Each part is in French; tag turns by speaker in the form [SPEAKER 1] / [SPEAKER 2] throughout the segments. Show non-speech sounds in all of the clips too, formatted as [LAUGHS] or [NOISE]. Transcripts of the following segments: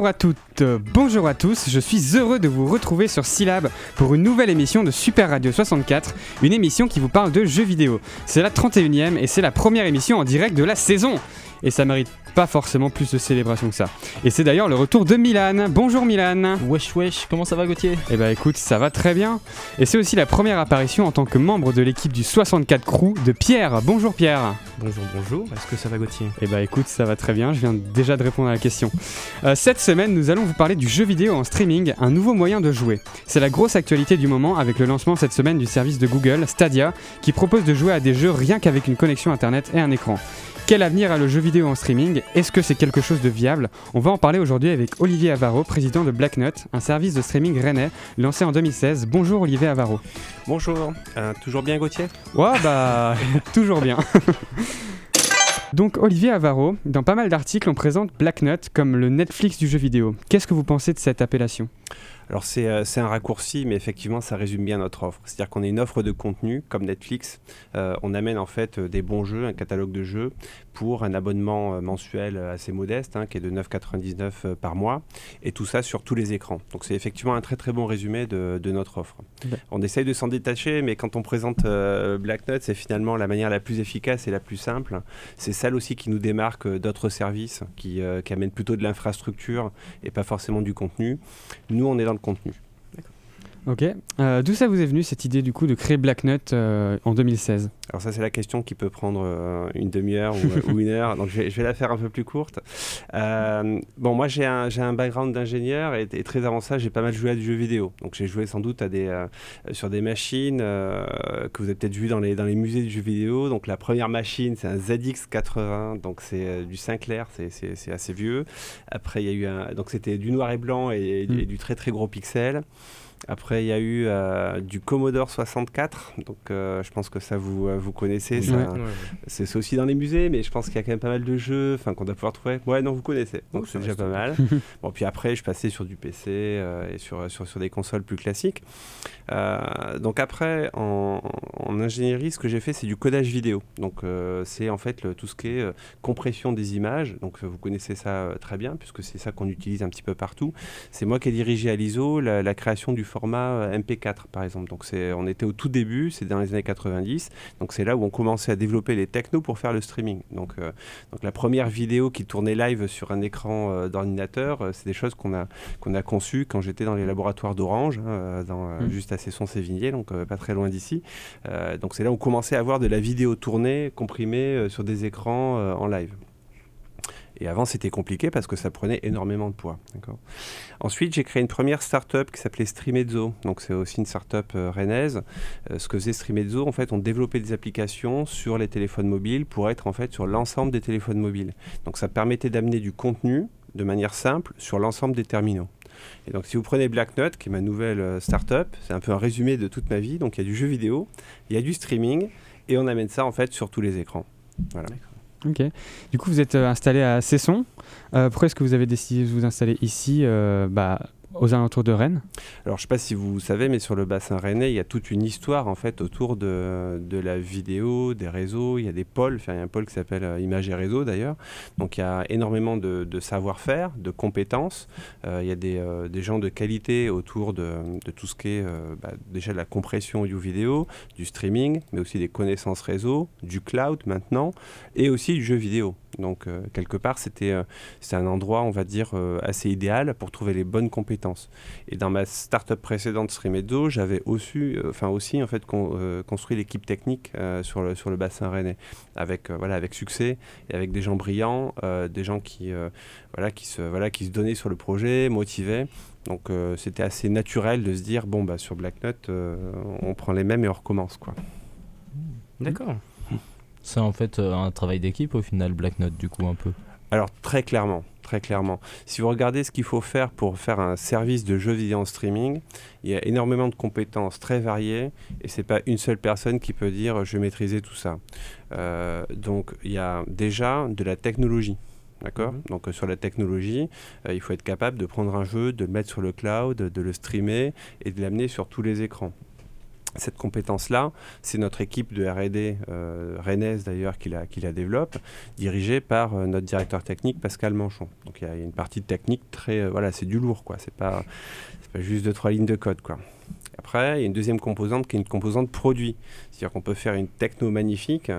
[SPEAKER 1] Bonjour à toutes, bonjour à tous, je suis heureux de vous retrouver sur Syllab pour une nouvelle émission de Super Radio 64, une émission qui vous parle de jeux vidéo. C'est la 31e et c'est la première émission en direct de la saison. Et ça mérite pas forcément plus de célébration que ça. Et c'est d'ailleurs le retour de Milan. Bonjour Milan.
[SPEAKER 2] Wesh wesh, comment ça va Gauthier?
[SPEAKER 1] Eh bah écoute, ça va très bien. Et c'est aussi la première apparition en tant que membre de l'équipe du 64 Crew de Pierre. Bonjour Pierre.
[SPEAKER 3] Bonjour, bonjour, est-ce que ça va Gauthier?
[SPEAKER 1] Eh bah écoute, ça va très bien, je viens déjà de répondre à la question. Euh, cette semaine, nous allons vous parler du jeu vidéo en streaming, un nouveau moyen de jouer. C'est la grosse actualité du moment avec le lancement cette semaine du service de Google, Stadia, qui propose de jouer à des jeux rien qu'avec une connexion internet et un écran. Quel avenir a le jeu vidéo en streaming? Est-ce que c'est quelque chose de viable? On va en parler aujourd'hui avec Olivier Avaro, président de Blacknut, un service de streaming rennais lancé en 2016. Bonjour Olivier Avaro.
[SPEAKER 3] Bonjour, euh, toujours bien Gauthier?
[SPEAKER 1] Ouais bah [LAUGHS] toujours bien. [LAUGHS] Donc Olivier Avaro, dans pas mal d'articles, on présente Blacknut comme le Netflix du jeu vidéo. Qu'est-ce que vous pensez de cette appellation?
[SPEAKER 3] Alors c'est euh, c'est un raccourci, mais effectivement ça résume bien notre offre. C'est-à-dire qu'on est une offre de contenu comme Netflix. Euh, on amène en fait euh, des bons jeux, un catalogue de jeux pour un abonnement mensuel assez modeste, hein, qui est de 9,99 euh, par mois, et tout ça sur tous les écrans. Donc c'est effectivement un très très bon résumé de notre offre. On essaye de s'en détacher, mais quand on présente euh, Blacknut, c'est finalement la manière la plus efficace et la plus simple. C'est celle aussi qui nous démarque euh, d'autres services qui, euh, qui amènent plutôt de l'infrastructure et pas forcément du contenu. Nous, on est dans le contenu.
[SPEAKER 1] Ok. Euh, D'où ça vous est venu cette idée du coup de créer Blacknut euh, en 2016
[SPEAKER 3] Alors ça, c'est la question qui peut prendre euh, une demi-heure ou, ou une heure. Donc je vais, je vais la faire un peu plus courte. Bon, moi, j'ai un, un background d'ingénieur et, et très avant ça, j'ai pas mal joué à du jeu vidéo. Donc j'ai joué sans doute à des, sur des machines que vous avez peut-être vu dans les, dans les musées du jeu vidéo. Donc la première machine, c'est un ZX80. Donc c'est du Sinclair, c'est- assez vieux. Après, il y a eu un... Donc c'était du noir et blanc et, et du-
[SPEAKER 1] Mm.
[SPEAKER 3] et du très très gros pixel. Après, il y a eu euh, du Commodore 64, donc euh, je pense que ça vous, euh, vous connaissez. ça-
[SPEAKER 1] Ouais.
[SPEAKER 3] c'est c'est aussi dans les musées, mais je pense qu'il y a quand même pas mal de jeux enfin, qu'on doit pouvoir trouver. Ouais, non, vous connaissez, donc
[SPEAKER 2] Oh,
[SPEAKER 3] c'est déjà pas mal. [LAUGHS] bon, puis après, je passais sur du PC euh, et sur, sur, sur des consoles plus classiques. Euh, donc après, en, en ingénierie, ce que j'ai fait, c'est du codage vidéo. Donc euh, c'est en fait le- tout ce qui est euh, compression des images. Donc vous connaissez ça euh, très bien, puisque c'est ça qu'on utilise un petit peu partout. C'est moi qui ai dirigé à l'ISO la, la création du format euh, MP4, par exemple. Donc c'est, on était au tout début, c'est dans les années 90. Donc c'est là où on commençait à développer les technos pour faire le streaming. Donc, euh, donc la première vidéo qui tournait live sur un écran euh, d'ordinateur, euh, c'est des choses qu'on a, qu'on a conçues quand j'étais dans les laboratoires d'Orange, hein, euh, dans, euh,
[SPEAKER 1] Mm.
[SPEAKER 3] juste à Cesson-Sévigné, donc pas très loin d'ici. Donc c'est là où on commençait à avoir de la vidéo tournée, comprimée sur des écrans en live. Et avant, c'était compliqué parce que ça prenait énormément de poids. Ensuite, j'ai créé une première start-up qui s'appelait Streamezzo. Donc, c'est aussi une start-up euh, rennaise. Euh, ce que faisait Streamezzo, en fait, on développait des applications sur les téléphones mobiles pour être en fait sur l'ensemble des téléphones mobiles. Donc, ça permettait d'amener du contenu de manière simple sur l'ensemble des terminaux. Et donc, si vous prenez Blacknut, qui est ma nouvelle euh, start-up, c'est un peu un résumé de toute ma vie. Donc, il y a du jeu vidéo, il y a du streaming, et on amène ça en fait sur tous les écrans. Voilà.
[SPEAKER 1] Ok. Du coup, vous êtes euh, installé à Cesson. Euh, pourquoi est-ce que vous avez décidé de vous installer ici, euh, bah, aux alentours de Rennes
[SPEAKER 3] Alors, je ne sais pas si vous savez, mais sur le bassin rennais, il y a toute une histoire en fait autour de, la vidéo, des réseaux. Il y a des pôles. Il y a un pôle qui s'appelle euh, Images et Réseaux d'ailleurs. Donc, il y a énormément de, savoir-faire, de compétences. Euh, il y a des, euh, des gens de qualité autour de, tout ce qui est bah, déjà de la compression audio-vidéo, du streaming, mais aussi des connaissances réseau, du cloud maintenant, et aussi du jeu vidéo. Donc, quelque part, c'était un endroit, on va dire, assez idéal pour trouver les bonnes compétences. Et dans ma start-up précédente, Streamedo, j'avais aussi, euh, enfin aussi en fait, con- euh, construit l'équipe technique euh, sur, le, sur le bassin rennais, avec, euh, voilà, avec succès et avec des gens brillants, euh, des gens qui, euh, voilà, qui, se, voilà, qui se donnaient sur le projet, motivés. Donc euh, c'était assez naturel de se dire, bon, bah, sur Blacknut, euh, on prend les mêmes et on recommence. Quoi.
[SPEAKER 2] D'accord. C'est en fait euh, un travail d'équipe au final, Black Note, du coup, un peu.
[SPEAKER 3] Alors très clairement, très clairement. Si vous regardez ce qu'il faut faire pour faire un service de jeux vidéo en streaming, il y a énormément de compétences très variées et c'est pas une seule personne qui peut dire je vais maîtriser tout ça. Euh, donc il y a déjà de la technologie. D'accord?
[SPEAKER 2] Mhm.
[SPEAKER 3] Donc euh, sur la technologie, euh, il faut être capable de prendre un jeu, de le mettre sur le cloud, de le streamer et de l'amener sur tous les écrans. Cette compétence-là, c'est notre équipe de R&D, euh, Rennes d'ailleurs, qui la, qui la développe, dirigée par euh, notre directeur technique Pascal Manchon. Donc il y, a une partie technique très, euh, voilà, c'est du lourd, quoi. C'est pas, pas juste deux trois lignes de code, quoi. Après, il y a une deuxième composante qui est une composante produit, c'est-à-dire qu'on peut faire une techno magnifique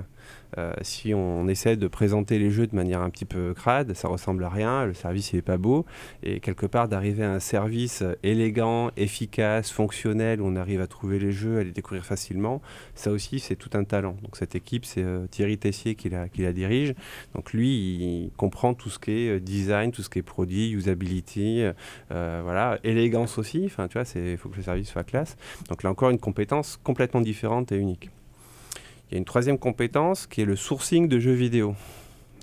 [SPEAKER 3] euh, si on, essaie de présenter les jeux de manière un petit peu crade, ça ressemble à rien, le service n'est pas beau, et quelque part d'arriver à un service élégant, efficace, fonctionnel, où on arrive à trouver les jeux, à les découvrir facilement, ça aussi c'est tout un talent. Donc cette équipe, c'est euh, Thierry Tessier qui la, qui la, dirige. Donc lui, il comprend tout ce qui est euh, design, tout ce qui est produit, usability, voilà, élégance aussi. Enfin, tu vois, il faut que le service soit classe. Donc là encore, une compétence complètement différente et unique. Il y a une troisième compétence qui est le sourcing de jeux vidéo.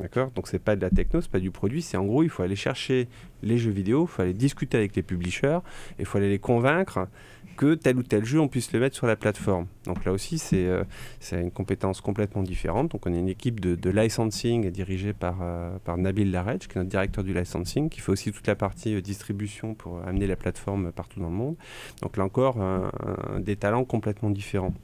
[SPEAKER 3] D'accord? Donc c'est pas de la techno, c'est pas du produit, c'est en gros il faut aller chercher les jeux vidéo, il faut aller discuter avec les publishers, et il faut aller les convaincre que tel ou tel jeu on puisse le mettre sur la plateforme. Donc là aussi c'est euh, une compétence complètement différente. Donc on a une équipe de, licensing dirigée par, euh, par Nabil Larej, qui est notre directeur du licensing, qui fait aussi toute la partie euh, distribution pour amener la plateforme partout dans le monde. Donc là encore des talents complètement différents.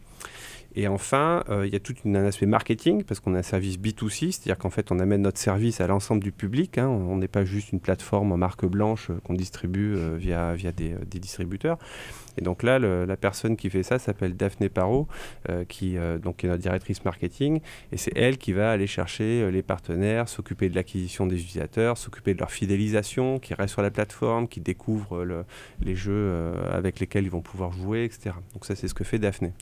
[SPEAKER 3] Et enfin, euh, il y a tout un aspect marketing, parce qu'on a un service B2C, c'est-à-dire qu'en fait, on amène notre service à l'ensemble du public. Hein. On n'est pas juste une plateforme en marque blanche euh, qu'on distribue euh, via, via des, des, distributeurs. Et donc là, la personne qui fait ça s'appelle Daphné Parot, euh, qui euh, donc est notre directrice marketing, et c'est elle qui va aller chercher euh, les partenaires, s'occuper de l'acquisition des utilisateurs, s'occuper de leur fidélisation, qui reste sur la plateforme, qui découvre les jeux avec lesquels ils vont pouvoir jouer, etc. Donc ça, c'est ce que fait Daphné.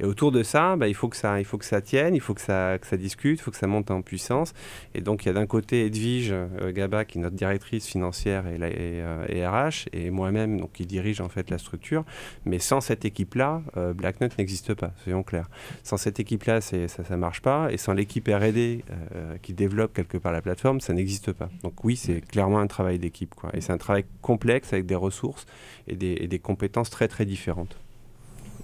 [SPEAKER 3] Et autour de ça, bah, il, faut que ça il faut que ça tienne, il faut que ça, discute, il faut que ça monte en puissance. Et donc il y a d'un côté Edwige Gaba, qui est notre directrice financière et, et, et RH, et moi-même, donc qui dirige en fait la structure. Mais sans cette équipe-là, euh, Black Note n'existe pas, soyons clairs. Sans cette équipe-là, ça ne marche pas. Et sans l'équipe RD euh, qui développe quelque part la plateforme, ça n'existe pas. Donc oui, c'est clairement un travail d'équipe. Et c'est un travail complexe avec des ressources et des, et des compétences très très différentes.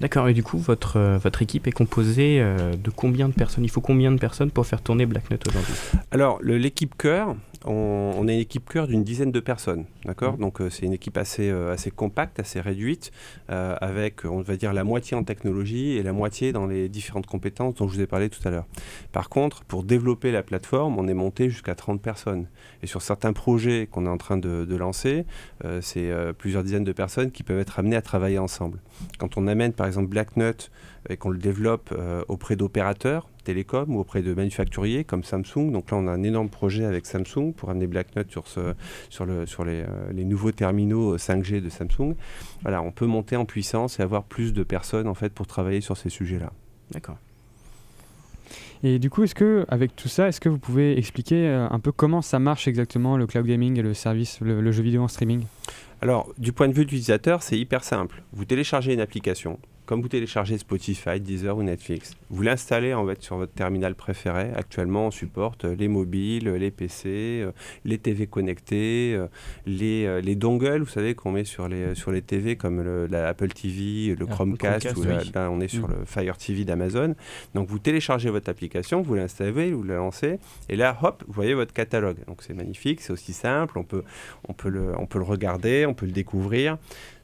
[SPEAKER 1] D'accord, et du coup, votre, euh, votre équipe est composée euh, de combien de personnes? Il faut combien de personnes pour faire tourner Black Note aujourd'hui?
[SPEAKER 3] Alors, l'équipe cœur, on, on, est une équipe cœur d'une dizaine de personnes, d'accord mmh. Donc, euh, c'est une équipe assez, assez compacte, assez réduite, avec, on va dire, la moitié en technologie et la moitié dans les différentes compétences dont je vous ai parlé tout à l'heure. Par contre, pour développer la plateforme, on est monté jusqu'à 30 personnes. Et sur certains projets qu'on est en train de, de lancer, c'est plusieurs dizaines de personnes qui peuvent être amenées à travailler ensemble. Quand on amène, par exemple Black Nut et qu'on le développe euh, auprès d'opérateurs télécoms ou auprès de manufacturiers comme Samsung. Donc là, on a un énorme projet avec Samsung pour amener Black Nut sur, ce, sur, le, sur les, euh, les, nouveaux terminaux 5G euh, de Samsung. Voilà, on peut monter en puissance et avoir plus de personnes en fait pour travailler sur ces sujets-là.
[SPEAKER 1] D'accord. Et du coup, est-ce que, avec tout ça, est-ce que vous pouvez expliquer un peu comment ça marche exactement le cloud gaming et le service, le jeu vidéo en streaming?
[SPEAKER 3] Alors, du point de vue de l'utilisateur, c'est hyper simple. Vous téléchargez une application, comme vous téléchargez Spotify, Deezer ou Netflix, vous l'installez en fait sur votre terminal préféré. Actuellement, on supporte euh, les mobiles, les PC, euh, les TV connectés, euh, les, les dongles, vous savez, qu'on met sur les, sur les TV comme la Apple TV, le Chromecast, ou là, on est sur mm. le Fire TV d'Amazon. Donc vous téléchargez votre application, vous l'installez, vous la lancez, et là, hop, vous voyez votre catalogue. Donc c'est magnifique, c'est aussi simple, on peut, on, peut le, on peut le regarder, on peut le découvrir.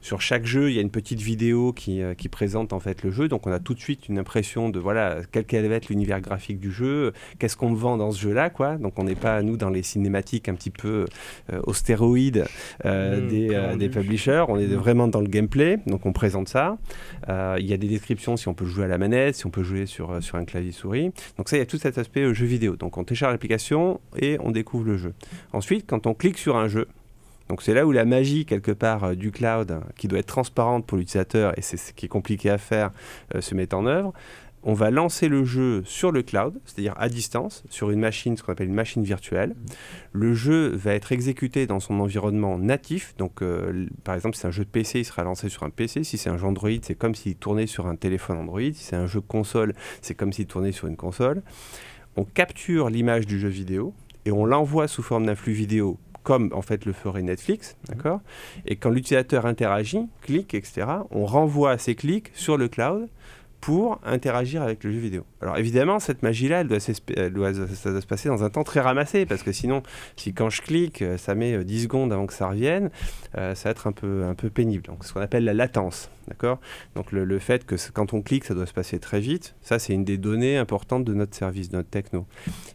[SPEAKER 3] Sur chaque jeu, il y a une petite vidéo qui, euh, qui, présente en fait le jeu, donc on a tout de suite une impression de voilà quel, quel va être l'univers graphique du jeu, qu'est-ce qu'on vend dans ce jeu-là, quoi. Donc on n'est pas nous dans les cinématiques un petit peu euh, aux stéroïdes euh, mmh, des, des, publishers, on est mmh. vraiment dans le gameplay, donc on présente ça. il y a des descriptions si on peut jouer à la manette, si on peut jouer sur, sur un clavier souris. Donc ça, il y a tout cet aspect jeu vidéo. Donc on télécharge l'application et on découvre le jeu. Ensuite, quand on clique sur un jeu, donc c'est là où la magie quelque part euh, du cloud, qui doit être transparente pour l'utilisateur et c'est ce qui est compliqué à faire, euh, se met en œuvre. On va lancer le jeu sur le cloud, c'est-à-dire à distance, sur une machine, ce qu'on appelle une machine virtuelle. Mmh. Le jeu va être exécuté dans son environnement natif. Donc, euh, par exemple, si c'est un jeu de PC, il sera lancé sur un PC. Si c'est un jeu Android, c'est comme s'il tournait sur un téléphone Android. Si c'est un jeu console, c'est comme s'il tournait sur une console. On capture l'image du jeu vidéo et on l'envoie sous forme d'un flux vidéo comme en fait le ferait Netflix, mhm. d'accord? Et quand l'utilisateur interagit, clique, etc., on renvoie ces clics sur le cloud pour interagir avec le jeu vidéo. Alors évidemment, cette magie-là, elle doit, se passer dans un temps très ramassé, parce que sinon, si quand je clique, euh, ça met 10 euh, secondes avant que ça revienne, euh, ça va être un peu, un peu pénible. Donc ce qu'on appelle la latence, d'accord? Donc le, fait que quand on clique, ça doit se passer très vite, ça c'est une des données importantes de notre service, de notre techno.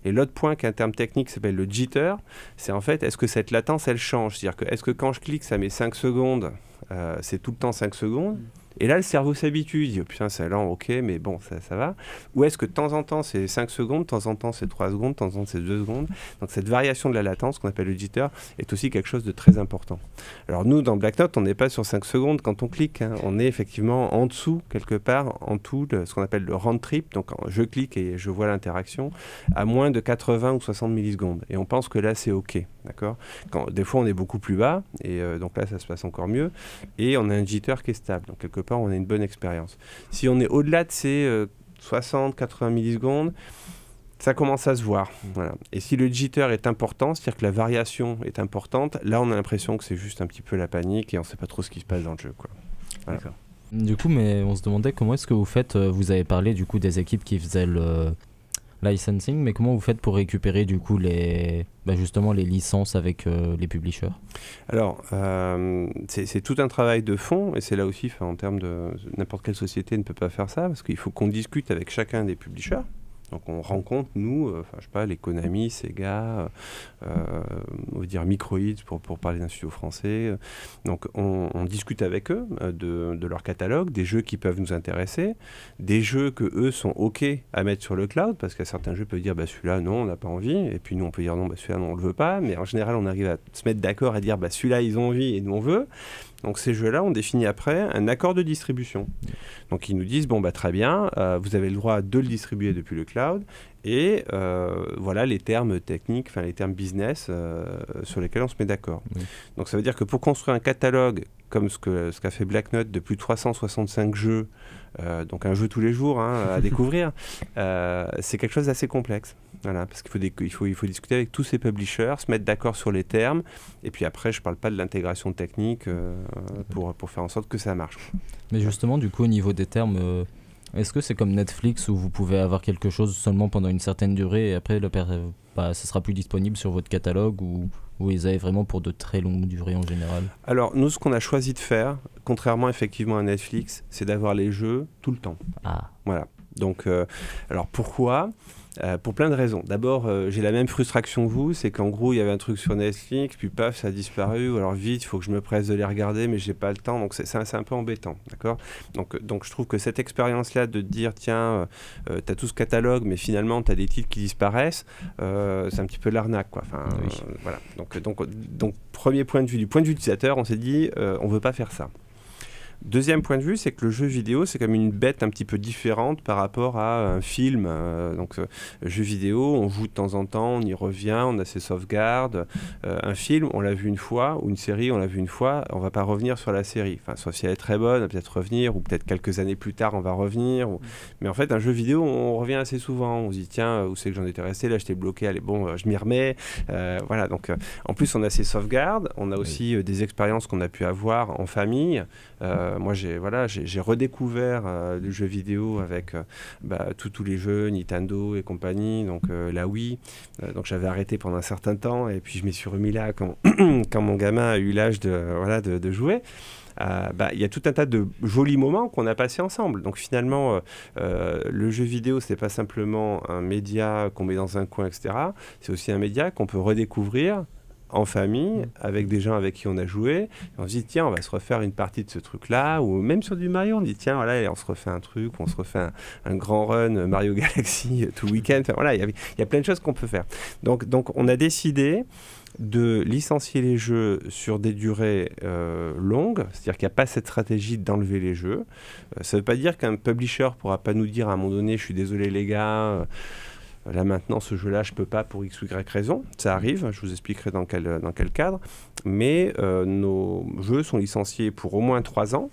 [SPEAKER 3] Et l'autre point qui est un terme technique s'appelle le jitter, c'est en fait, est-ce que cette latence, elle change? C'est-à-dire que est-ce que quand je clique, ça met 5 secondes, c'est tout le temps 5 secondes et là, le cerveau s'habitue, il dit, oh, putain, c'est lent, ok, mais bon, ça, ça va. Ou est-ce que de temps en temps, c'est 5 secondes, de temps en temps, c'est 3 secondes, de temps en temps, c'est 2 secondes. Donc cette variation de la latence, qu'on appelle le jitter, est aussi quelque chose de très important. Alors nous, dans Black Note, on n'est pas sur 5 secondes quand on clique. Hein. On est effectivement en dessous, quelque part, en tout, de ce qu'on appelle le round trip. Donc je clique et je vois l'interaction à moins de 80 ou 60 millisecondes. Et on pense que là, c'est ok. D'accord? Des fois, on est beaucoup plus bas, et euh, donc là, ça se passe encore mieux. Et on a un jitter qui est stable. Donc, quelque part, on a une bonne expérience. Si on est au-delà de ces 60, euh, 80 millisecondes, ça commence à se voir. Et si le jitter est important, c'est-à-dire que la variation est importante, là, on a l'impression que c'est juste un petit peu la panique et on ne sait pas trop ce qui se passe dans le jeu. Quoi.
[SPEAKER 2] D'accord. Du coup, mais on se demandait comment est-ce que vous faites. Euh, vous avez parlé du coup des équipes qui faisaient le, licensing, mais comment vous faites pour récupérer du coup les, bah, justement les licences avec euh, les publishers?
[SPEAKER 3] Alors, euh, c'est tout un travail de fond, et c'est là aussi, en termes de n'importe quelle société ne peut pas faire ça, parce qu'il faut qu'on discute avec chacun des publishers. Donc on rencontre, nous, euh, je sais pas, les Konami, Sega, euh, on veut dire Microids pour, parler d'un studio français. Donc on, discute avec eux euh, de, de, leur catalogue, des jeux qui peuvent nous intéresser, des jeux que eux sont OK à mettre sur le cloud, parce qu'à certains jeux peuvent dire bah, celui-là non, on n'a pas envie, et puis nous on peut dire non, bah, celui-là non, on le veut pas, mais en général on arrive à se mettre d'accord à dire bah, celui-là ils ont envie et nous on veut. Donc ces jeux-là, on définit après un accord de distribution. Donc ils nous disent, bon, bah, très bien, euh, vous avez le droit de le distribuer depuis le cloud, et euh, voilà les termes techniques, enfin les termes business euh, sur lesquels on se met d'accord. Donc ça veut dire que pour construire un catalogue comme ce qu'a ce qu'a fait Black Note de plus de 365 jeux, donc un jeu tous les jours hein, à [LAUGHS] découvrir, c'est quelque chose d'assez complexe. Voilà, parce qu'il faut, il faut, il faut discuter avec tous ces publishers, se mettre d'accord sur les termes, et puis après, je ne parle pas de l'intégration technique euh, pour, pour faire en sorte que ça marche.
[SPEAKER 2] Mais justement, du coup, au niveau des termes, euh, est-ce que c'est comme Netflix où vous pouvez avoir quelque chose seulement pendant une certaine durée et après, le bah, ça sera plus disponible sur votre catalogue ou, ou ils avaient vraiment pour de très longues durées en général?
[SPEAKER 3] Alors, nous, ce qu'on a choisi de faire, contrairement effectivement à Netflix, c'est d'avoir les jeux tout le temps.
[SPEAKER 2] Ah.
[SPEAKER 3] Voilà. Donc, euh, alors pourquoi? Euh, pour plein de raisons. D'abord, euh, j'ai la même frustration que vous, c'est qu'en gros, il y avait un truc sur Netflix, puis paf, ça a disparu, ou alors vite, il faut que je me presse de les regarder, mais j'ai pas le temps, donc c'est un, peu embêtant, d'accord? Donc, donc je trouve que cette expérience-là de dire, tiens, euh, tu as tout ce catalogue, mais finalement, tu as des titres qui disparaissent, c'est un petit peu l'arnaque, quoi. Enfin, voilà. Donc, donc, donc, premier point de vue, du point de vue utilisateur, on s'est dit, on veut pas faire ça. Deuxième point de vue, c'est que le jeu vidéo, c'est comme une bête un petit peu différente par rapport à un film. Euh, donc, euh, jeu vidéo, on joue de temps en temps, on y revient, on a ses sauvegardes. Euh, un film, on l'a vu une fois, ou une série, on l'a vu une fois, on va pas revenir sur la série. Enfin, soit si elle est très bonne, on va peut-être revenir, ou peut-être quelques années plus tard, on va revenir. Mais en fait, un jeu vidéo, on revient assez souvent. On se dit, tiens, où c'est que j'en étais resté? Là, j'étais bloqué, allez, bon, je m'y remets. voilà, donc en plus, on a ses sauvegardes, on a aussi des expériences qu'on a pu avoir en famille. Euh, moi, j'ai voilà, j'ai redécouvert euh, le jeu vidéo avec euh, bah, tous les jeux Nintendo et compagnie, donc la Wii. donc j'avais arrêté pendant un certain temps et puis je m'y suis remis là quand, [CLEARS THROAT] quand mon gamin a eu l'âge de, voilà, de, jouer. bah, il y a tout un tas de jolis moments qu'on a passés ensemble. Donc finalement, le jeu vidéo, c'est pas simplement un média qu'on met dans un coin, etc. C'est aussi un média qu'on peut redécouvrir en famille, avec des gens avec qui on a joué. on se dit, tiens, on va se refaire une partie de ce truc-là. Ou même sur du Mario, on dit, tiens, voilà, on se refait un truc, on se refait un, grand run Mario [LAUGHS] Galaxy tout le week-end. Enfin, voilà, il y, a plein de choses qu'on peut faire. Donc, donc, on a décidé de licencier les jeux sur des durées euh, longues, c'est-à-dire qu'il n'y a pas cette stratégie d'enlever les jeux. Euh, ça ne veut pas dire qu'un publisher pourra pas nous dire à un moment donné, je suis désolé les gars, Là maintenant, ce jeu-là, je peux pas pour x ou y raison. Ça arrive, je vous expliquerai dans quel, dans quel cadre. Mais euh, nos jeux sont licenciés pour au moins 3 ans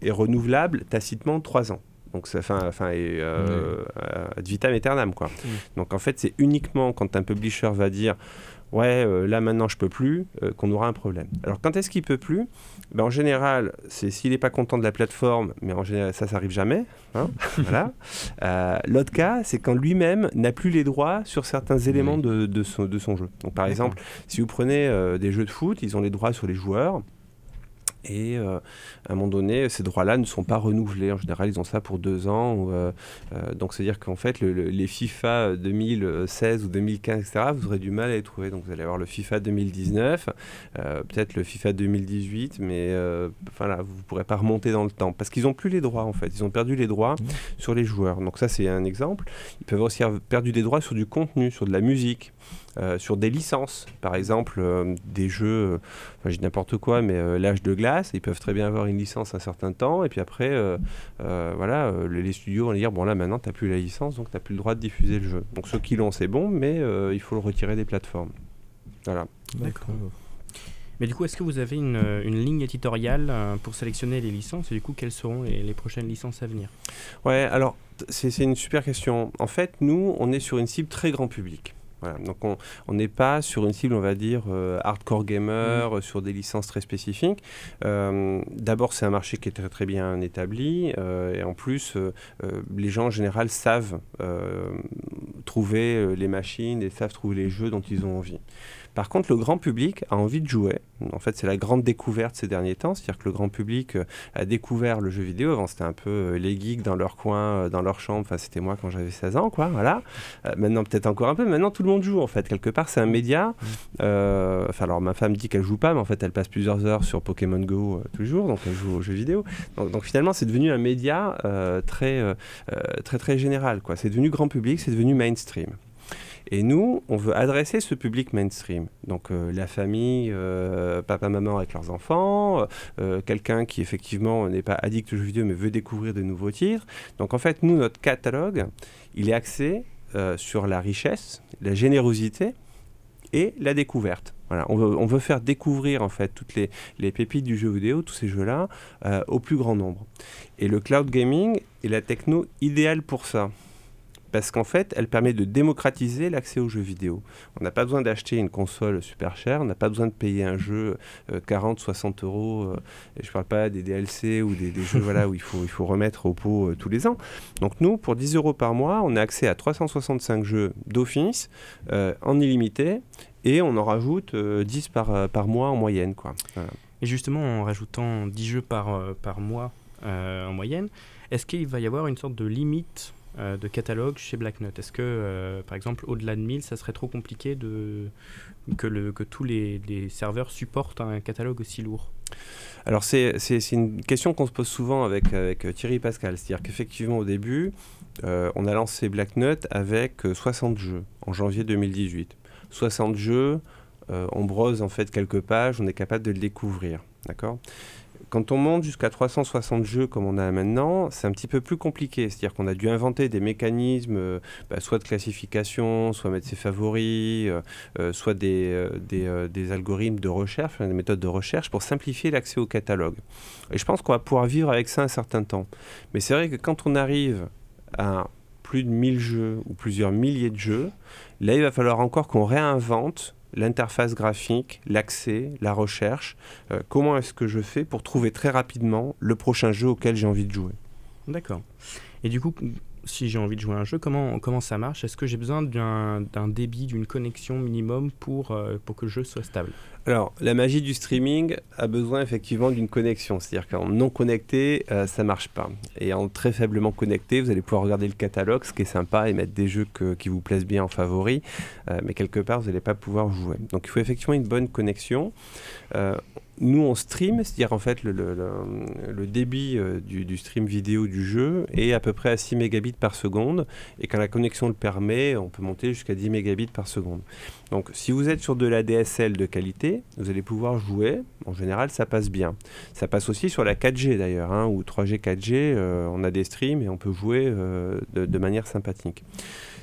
[SPEAKER 3] et renouvelables tacitement 3 ans. Donc ça fin, fin et euh, ad vitam aeternam quoi. Donc en fait c'est uniquement quand un publisher va dire ouais, euh, là maintenant je peux plus, euh, qu'on aura un problème. Alors quand est-ce qu'il peut plus? Ben, En général, c'est s'il n'est pas content de la plateforme, mais en général ça, ça arrive jamais. hein, [LAUGHS] voilà. Euh, L'autre cas, c'est quand lui-même n'a plus les droits sur certains éléments de, de son, de son jeu. Donc par exemple, si vous prenez des jeux de foot, ils ont les droits sur les joueurs. Et euh, à un moment donné, ces droits-là ne sont pas renouvelés. En général, ils ont ça pour deux ans. ou, euh, euh, donc, c'est-à-dire qu'en fait, le- le- les FIFA 2016 ou 2015, etc., vous aurez du mal à les trouver. Donc, vous allez avoir le FIFA 2019, euh, peut-être le FIFA 2018, mais enfin, là, vous ne pourrez pas remonter dans le temps. Parce qu'ils n'ont plus les droits, en fait. Ils ont perdu les droits
[SPEAKER 2] Mmh.
[SPEAKER 3] sur les joueurs. Donc, ça, c'est un exemple. Ils peuvent aussi avoir perdu des droits sur du contenu, sur de la musique. Euh, sur des licences, par exemple euh, des jeux, euh, enfin je dis n'importe quoi, mais euh, l'âge de glace, ils peuvent très bien avoir une licence un certain temps, et puis après, euh, euh, voilà, euh, les, studios vont dire, bon là maintenant, tu n'as plus la licence, donc tu n'as plus le droit de diffuser le jeu. Donc ceux qui l'ont, c'est bon, mais euh, il faut le retirer des plateformes. Voilà.
[SPEAKER 4] D'accord. Mais du coup, est-ce que vous avez une, une ligne éditoriale pour sélectionner les licences et du coup, quelles seront les, les prochaines licences à venir?
[SPEAKER 3] Ouais, alors c'est une super question. En fait, nous, on est sur une cible très grand public. Voilà, donc on n'est pas sur une cible, on va dire, euh, hardcore gamer, euh, sur des licences très spécifiques. Euh, D'abord, c'est un marché qui est très très bien établi, euh, et en plus, les gens en général savent trouver les machines et savent trouver les jeux dont ils ont envie. Par contre, le grand public a envie de jouer. En fait, c'est la grande découverte ces derniers temps, c'est-à-dire que le grand public euh, a découvert le jeu vidéo. Avant, c'était un peu euh, les geeks dans leur coin, euh, dans leur chambre. Enfin, c'était moi quand j'avais 16 ans, quoi. Voilà. Maintenant, peut-être encore un peu. Maintenant, tout le monde joue, en fait. Quelque part, c'est un média. Euh, Enfin, alors, ma femme dit qu'elle joue pas, mais en fait, elle passe plusieurs heures sur Pokémon Go euh, toujours, donc elle joue aux jeux vidéo. Donc, donc, finalement, c'est devenu un média euh, très, très, très général, quoi. C'est devenu grand public, c'est devenu mainstream. Et nous, on veut adresser ce public mainstream. Donc euh, la famille, euh, papa, maman avec leurs enfants, euh, quelqu'un qui effectivement n'est pas addict aux jeux vidéo mais veut découvrir de nouveaux titres. Donc en fait, nous, notre catalogue, il est axé sur la richesse, la générosité et la découverte. Voilà, on, veut, faire découvrir en fait toutes les, les pépites du jeu vidéo, tous ces jeux-là, au plus grand nombre. Et le cloud gaming est la techno idéale pour ça parce qu'en fait, elle permet de démocratiser l'accès aux jeux vidéo. On n'a pas besoin d'acheter une console super chère, on n'a pas besoin de payer un jeu euh, 40, 60 euros, euh, et je ne parle pas des DLC ou des, des jeux voilà, [LAUGHS] où il faut, il faut remettre au pot euh, tous les ans. Donc nous, pour 10 euros par mois, on a accès à 365 jeux d'office euh, en illimité, et on en rajoute euh, 10 par, euh, par mois en moyenne. Quoi. Voilà.
[SPEAKER 4] Et justement, en rajoutant 10 jeux par, euh, par mois euh, en moyenne, est-ce qu'il va y avoir une sorte de limite euh, de catalogue chez Black Nut Est-ce que, euh, par exemple, au-delà de 1000, ça serait trop compliqué que, tous les, serveurs supportent un catalogue aussi lourd?
[SPEAKER 3] Alors c'est une question qu'on se pose souvent avec, euh, Thierry Pascal. C'est-à-dire qu'effectivement au début, on a lancé Black Nut avec euh, 60 jeux en janvier 2018. 60 jeux, on brose en fait quelques pages, on est capable de le découvrir. D'accord? Quand on monte jusqu'à 360 jeux comme on a maintenant, c'est un petit peu plus compliqué. C'est-à-dire qu'on a dû inventer des mécanismes, euh, bah, soit de classification, soit mettre ses favoris, euh, euh, soit des, des, algorithmes de recherche, des méthodes de recherche pour simplifier l'accès au catalogue. Et je pense qu'on va pouvoir vivre avec ça un certain temps. Mais c'est vrai que quand on arrive à plus de 1000 jeux ou plusieurs milliers de jeux, là, il va falloir encore qu'on réinvente l'interface graphique, l'accès, la recherche. Euh, comment est-ce que je fais pour trouver très rapidement le prochain jeu auquel j'ai envie de jouer?
[SPEAKER 4] D'accord. Et du coup, si j'ai envie de jouer un jeu, comment, comment ça marche? Est-ce que j'ai besoin d'un d'un débit, d'une connexion minimum pour, euh, pour que le jeu soit stable?
[SPEAKER 3] Alors, la magie du streaming a besoin effectivement d'une connexion. C'est-à-dire qu'en non connecté, euh, ça marche pas. Et en très faiblement connecté, vous allez pouvoir regarder le catalogue, ce qui est sympa, et mettre des jeux qui vous plaisent bien en favori. Euh, mais quelque part, vous n'allez pas pouvoir jouer. Donc, il faut effectivement une bonne connexion. Euh, nous, on stream, c'est-à-dire en fait le, débit euh, du, du stream vidéo du jeu est à peu près à 6 mégabits par seconde. Et quand la connexion le permet, on peut monter jusqu'à 10 mégabits par seconde. Donc, si vous êtes sur de la DSL de qualité, vous allez pouvoir jouer. En général, ça passe bien. Ça passe aussi sur la 4G d'ailleurs, hein, ou 3G, 4G. euh, on a des streams et on peut jouer euh, de, de manière sympathique.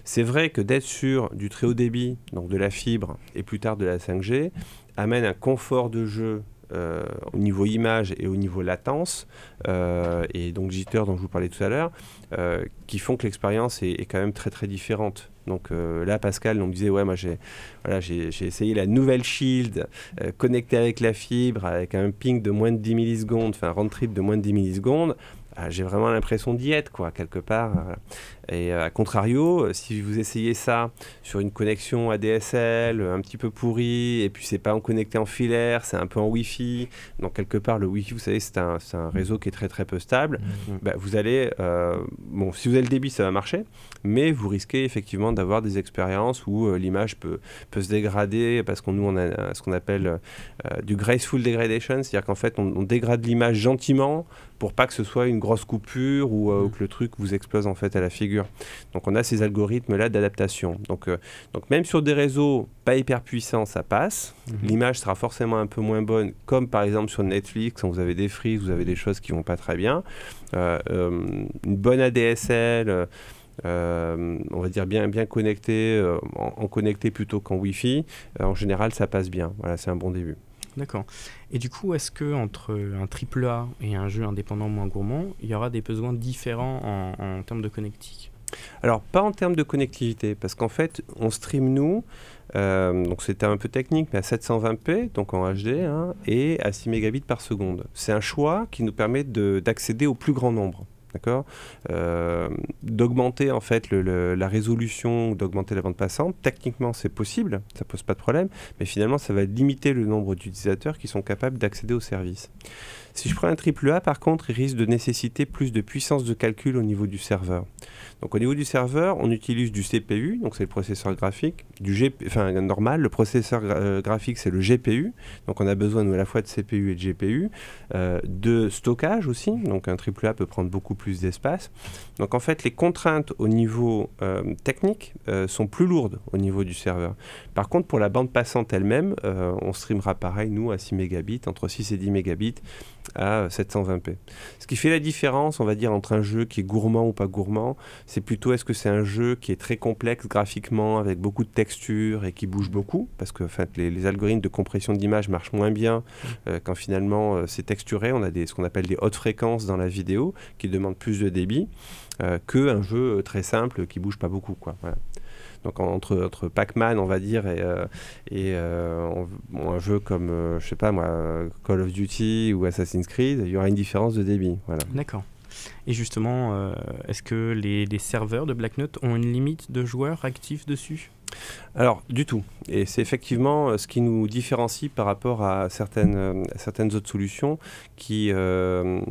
[SPEAKER 3] C'est vrai que d'être sur du très haut débit, donc de la fibre, et plus tard de la 5G, amène un confort de jeu euh, au niveau image et au niveau latence, euh, et donc jitter dont je vous parlais tout à l'heure, euh, qui font que l'expérience est, quand même très très différente. Donc là, Pascal on me disait, ouais, moi j'ai voilà, essayé la nouvelle Shield connectée avec la fibre, avec un ping de moins de 10 millisecondes, enfin un round trip de moins de 10 millisecondes. Ah, j'ai vraiment l'impression d'y être, quoi, quelque part. voilà. Et euh, à contrario, euh, si vous essayez ça sur une connexion ADSL euh, un petit peu pourrie, et puis c'est pas en connecté en filaire, c'est un peu en Wi-Fi, donc quelque part le Wi-Fi, vous savez, c'est un, c'est un réseau qui est très très peu stable, bah, vous allez, euh, bon, si vous avez le débit, ça va marcher, mais vous risquez effectivement d'avoir des expériences où euh, l'image peut, peut se dégrader parce qu'on nous on a euh, ce qu'on appelle euh, du graceful degradation, c'est-à-dire qu'en fait on, on dégrade l'image gentiment pour pas que ce soit une grosse coupure ou, euh, ou que le truc vous explose en fait à la figure. Donc on a ces algorithmes là d'adaptation. Donc, euh, donc même sur des réseaux pas hyper puissants, ça passe. L'image sera forcément un peu moins bonne, comme par exemple sur Netflix, quand vous avez des frises, vous avez des choses qui vont pas très bien. Euh, une bonne ADSL. euh, on va dire bien, bien connecté, euh, en, en connecté plutôt qu'en Wi-Fi, euh, en général ça passe bien. Voilà, c'est un bon début.
[SPEAKER 4] D'accord. Et du coup, est-ce que entre un triple A et un jeu indépendant moins gourmand, il y aura des besoins différents en, termes de connectique?
[SPEAKER 3] Alors, pas en termes de connectivité, parce qu'en fait, on stream nous, euh, donc c'était un peu technique, mais à 720p, donc en HD, hein, et à 6 mégabits par seconde. C'est un choix qui nous permet de- d'accéder au plus grand nombre. Euh, D'augmenter en fait la résolution, d'augmenter la bande passante. Techniquement, c'est possible, ça pose pas de problème, mais finalement, ça va limiter le nombre d'utilisateurs qui sont capables d'accéder au service. Si je prends un triple A, par contre, il risque de nécessiter plus de puissance de calcul au niveau du serveur. Donc au niveau du serveur, on utilise du CPU, donc c'est le processeur graphique, du GP, enfin normal, le processeur euh, graphique c'est le GPU, donc on a besoin à la fois de CPU et de GPU, euh, de stockage aussi, donc un AAA peut prendre beaucoup plus d'espace. Donc en fait les contraintes au niveau euh, technique sont plus lourdes au niveau du serveur. Par contre pour la bande passante elle-même, on streamera pareil nous à 6 mégabits, entre 6 et 10 mégabits à 720p. Ce qui fait la différence, on va dire, entre un jeu qui est gourmand ou pas gourmand, c'est plutôt est-ce que c'est un jeu qui est très complexe graphiquement, avec beaucoup de textures et qui bouge beaucoup, parce que en fait, les, les algorithmes de compression d'image marchent moins bien euh, quand finalement euh, c'est texturé. On a des, ce qu'on appelle des hautes fréquences dans la vidéo qui demandent plus de débit euh, qu'un jeu euh, très simple qui bouge pas beaucoup. Quoi. Voilà. Donc en- entre, entre Pac-Man, on va dire, et, euh, et euh, on- un jeu comme, euh, je sais pas moi, Call of Duty ou Assassin's Creed, il y aura une différence de débit. Voilà.
[SPEAKER 4] D'accord. Et justement, euh, est-ce que les, serveurs de Black Knot ont une limite de joueurs actifs dessus?
[SPEAKER 3] Alors, du tout. Et c'est effectivement euh, ce qui nous différencie par rapport à certaines, euh, autres solutions qui ont,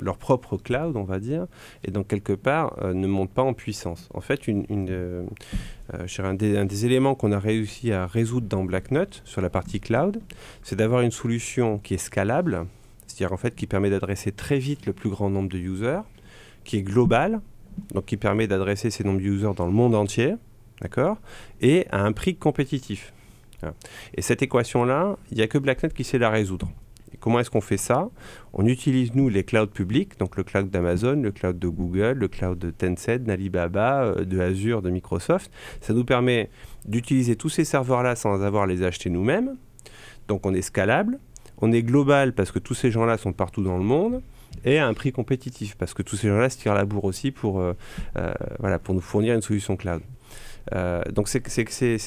[SPEAKER 3] leur propre cloud, on va dire, et donc quelque part ne montent pas en puissance. En fait, un, des, un des éléments qu'on a réussi à résoudre dans Black Knot sur la partie cloud, c'est d'avoir une solution qui est scalable, c'est-à-dire qui permet d'adresser très vite le plus grand nombre de users, qui est globale, donc qui permet d'adresser ces nombres de users dans le monde entier, d'accord, et à un prix compétitif. Et cette équation-là, il n'y a que BlackNet qui sait la résoudre. Comment est-ce qu'on fait ça? On utilise, nous, les clouds publics, donc le cloud d'Amazon, le cloud de Google, le cloud de Tencent, d'Alibaba, euh, de Azure, de Microsoft. Ça nous permet d'utiliser tous ces serveurs-là sans avoir les acheter nous-mêmes. Donc on est scalable, on est global parce que tous ces gens-là sont partout dans le monde et à un prix compétitif parce que tous ces gens-là se tirent la bourre aussi pour, euh, euh, nous fournir une solution cloud. Euh, donc c'est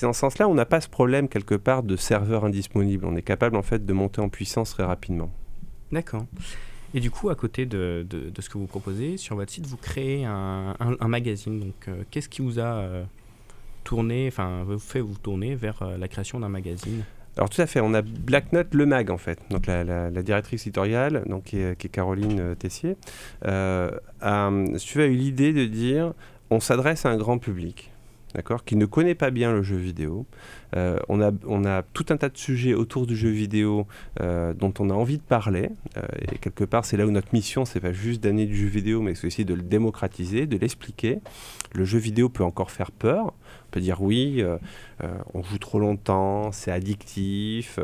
[SPEAKER 3] dans ce sens-là, on n'a pas ce problème quelque part de serveurs indisponibles. On est capable en fait de monter en puissance très rapidement.
[SPEAKER 4] D'accord. Et du coup, à côté de, ce que vous proposez, sur votre site, vous créez un, magazine. Donc, qu'est-ce qui vous a tourné, enfin, fait vous tourner vers la création d'un magazine?
[SPEAKER 3] Alors tout à fait, on a Black Note le mag en fait, donc la, directrice éditoriale, donc qui est, Caroline euh, Tessier, euh, a, a eu l'idée de dire on s'adresse à un grand public. D'accord, qui ne connaît pas bien le jeu vidéo. Euh, on, a, tout un tas de sujets autour du jeu vidéo euh, dont on a envie de parler. Euh, et quelque part, c'est là où notre mission, c'est pas juste d'amener du jeu vidéo, mais c'est aussi de le démocratiser, de l'expliquer. Le jeu vidéo peut encore faire peur. On peut dire oui, on joue trop longtemps, c'est addictif,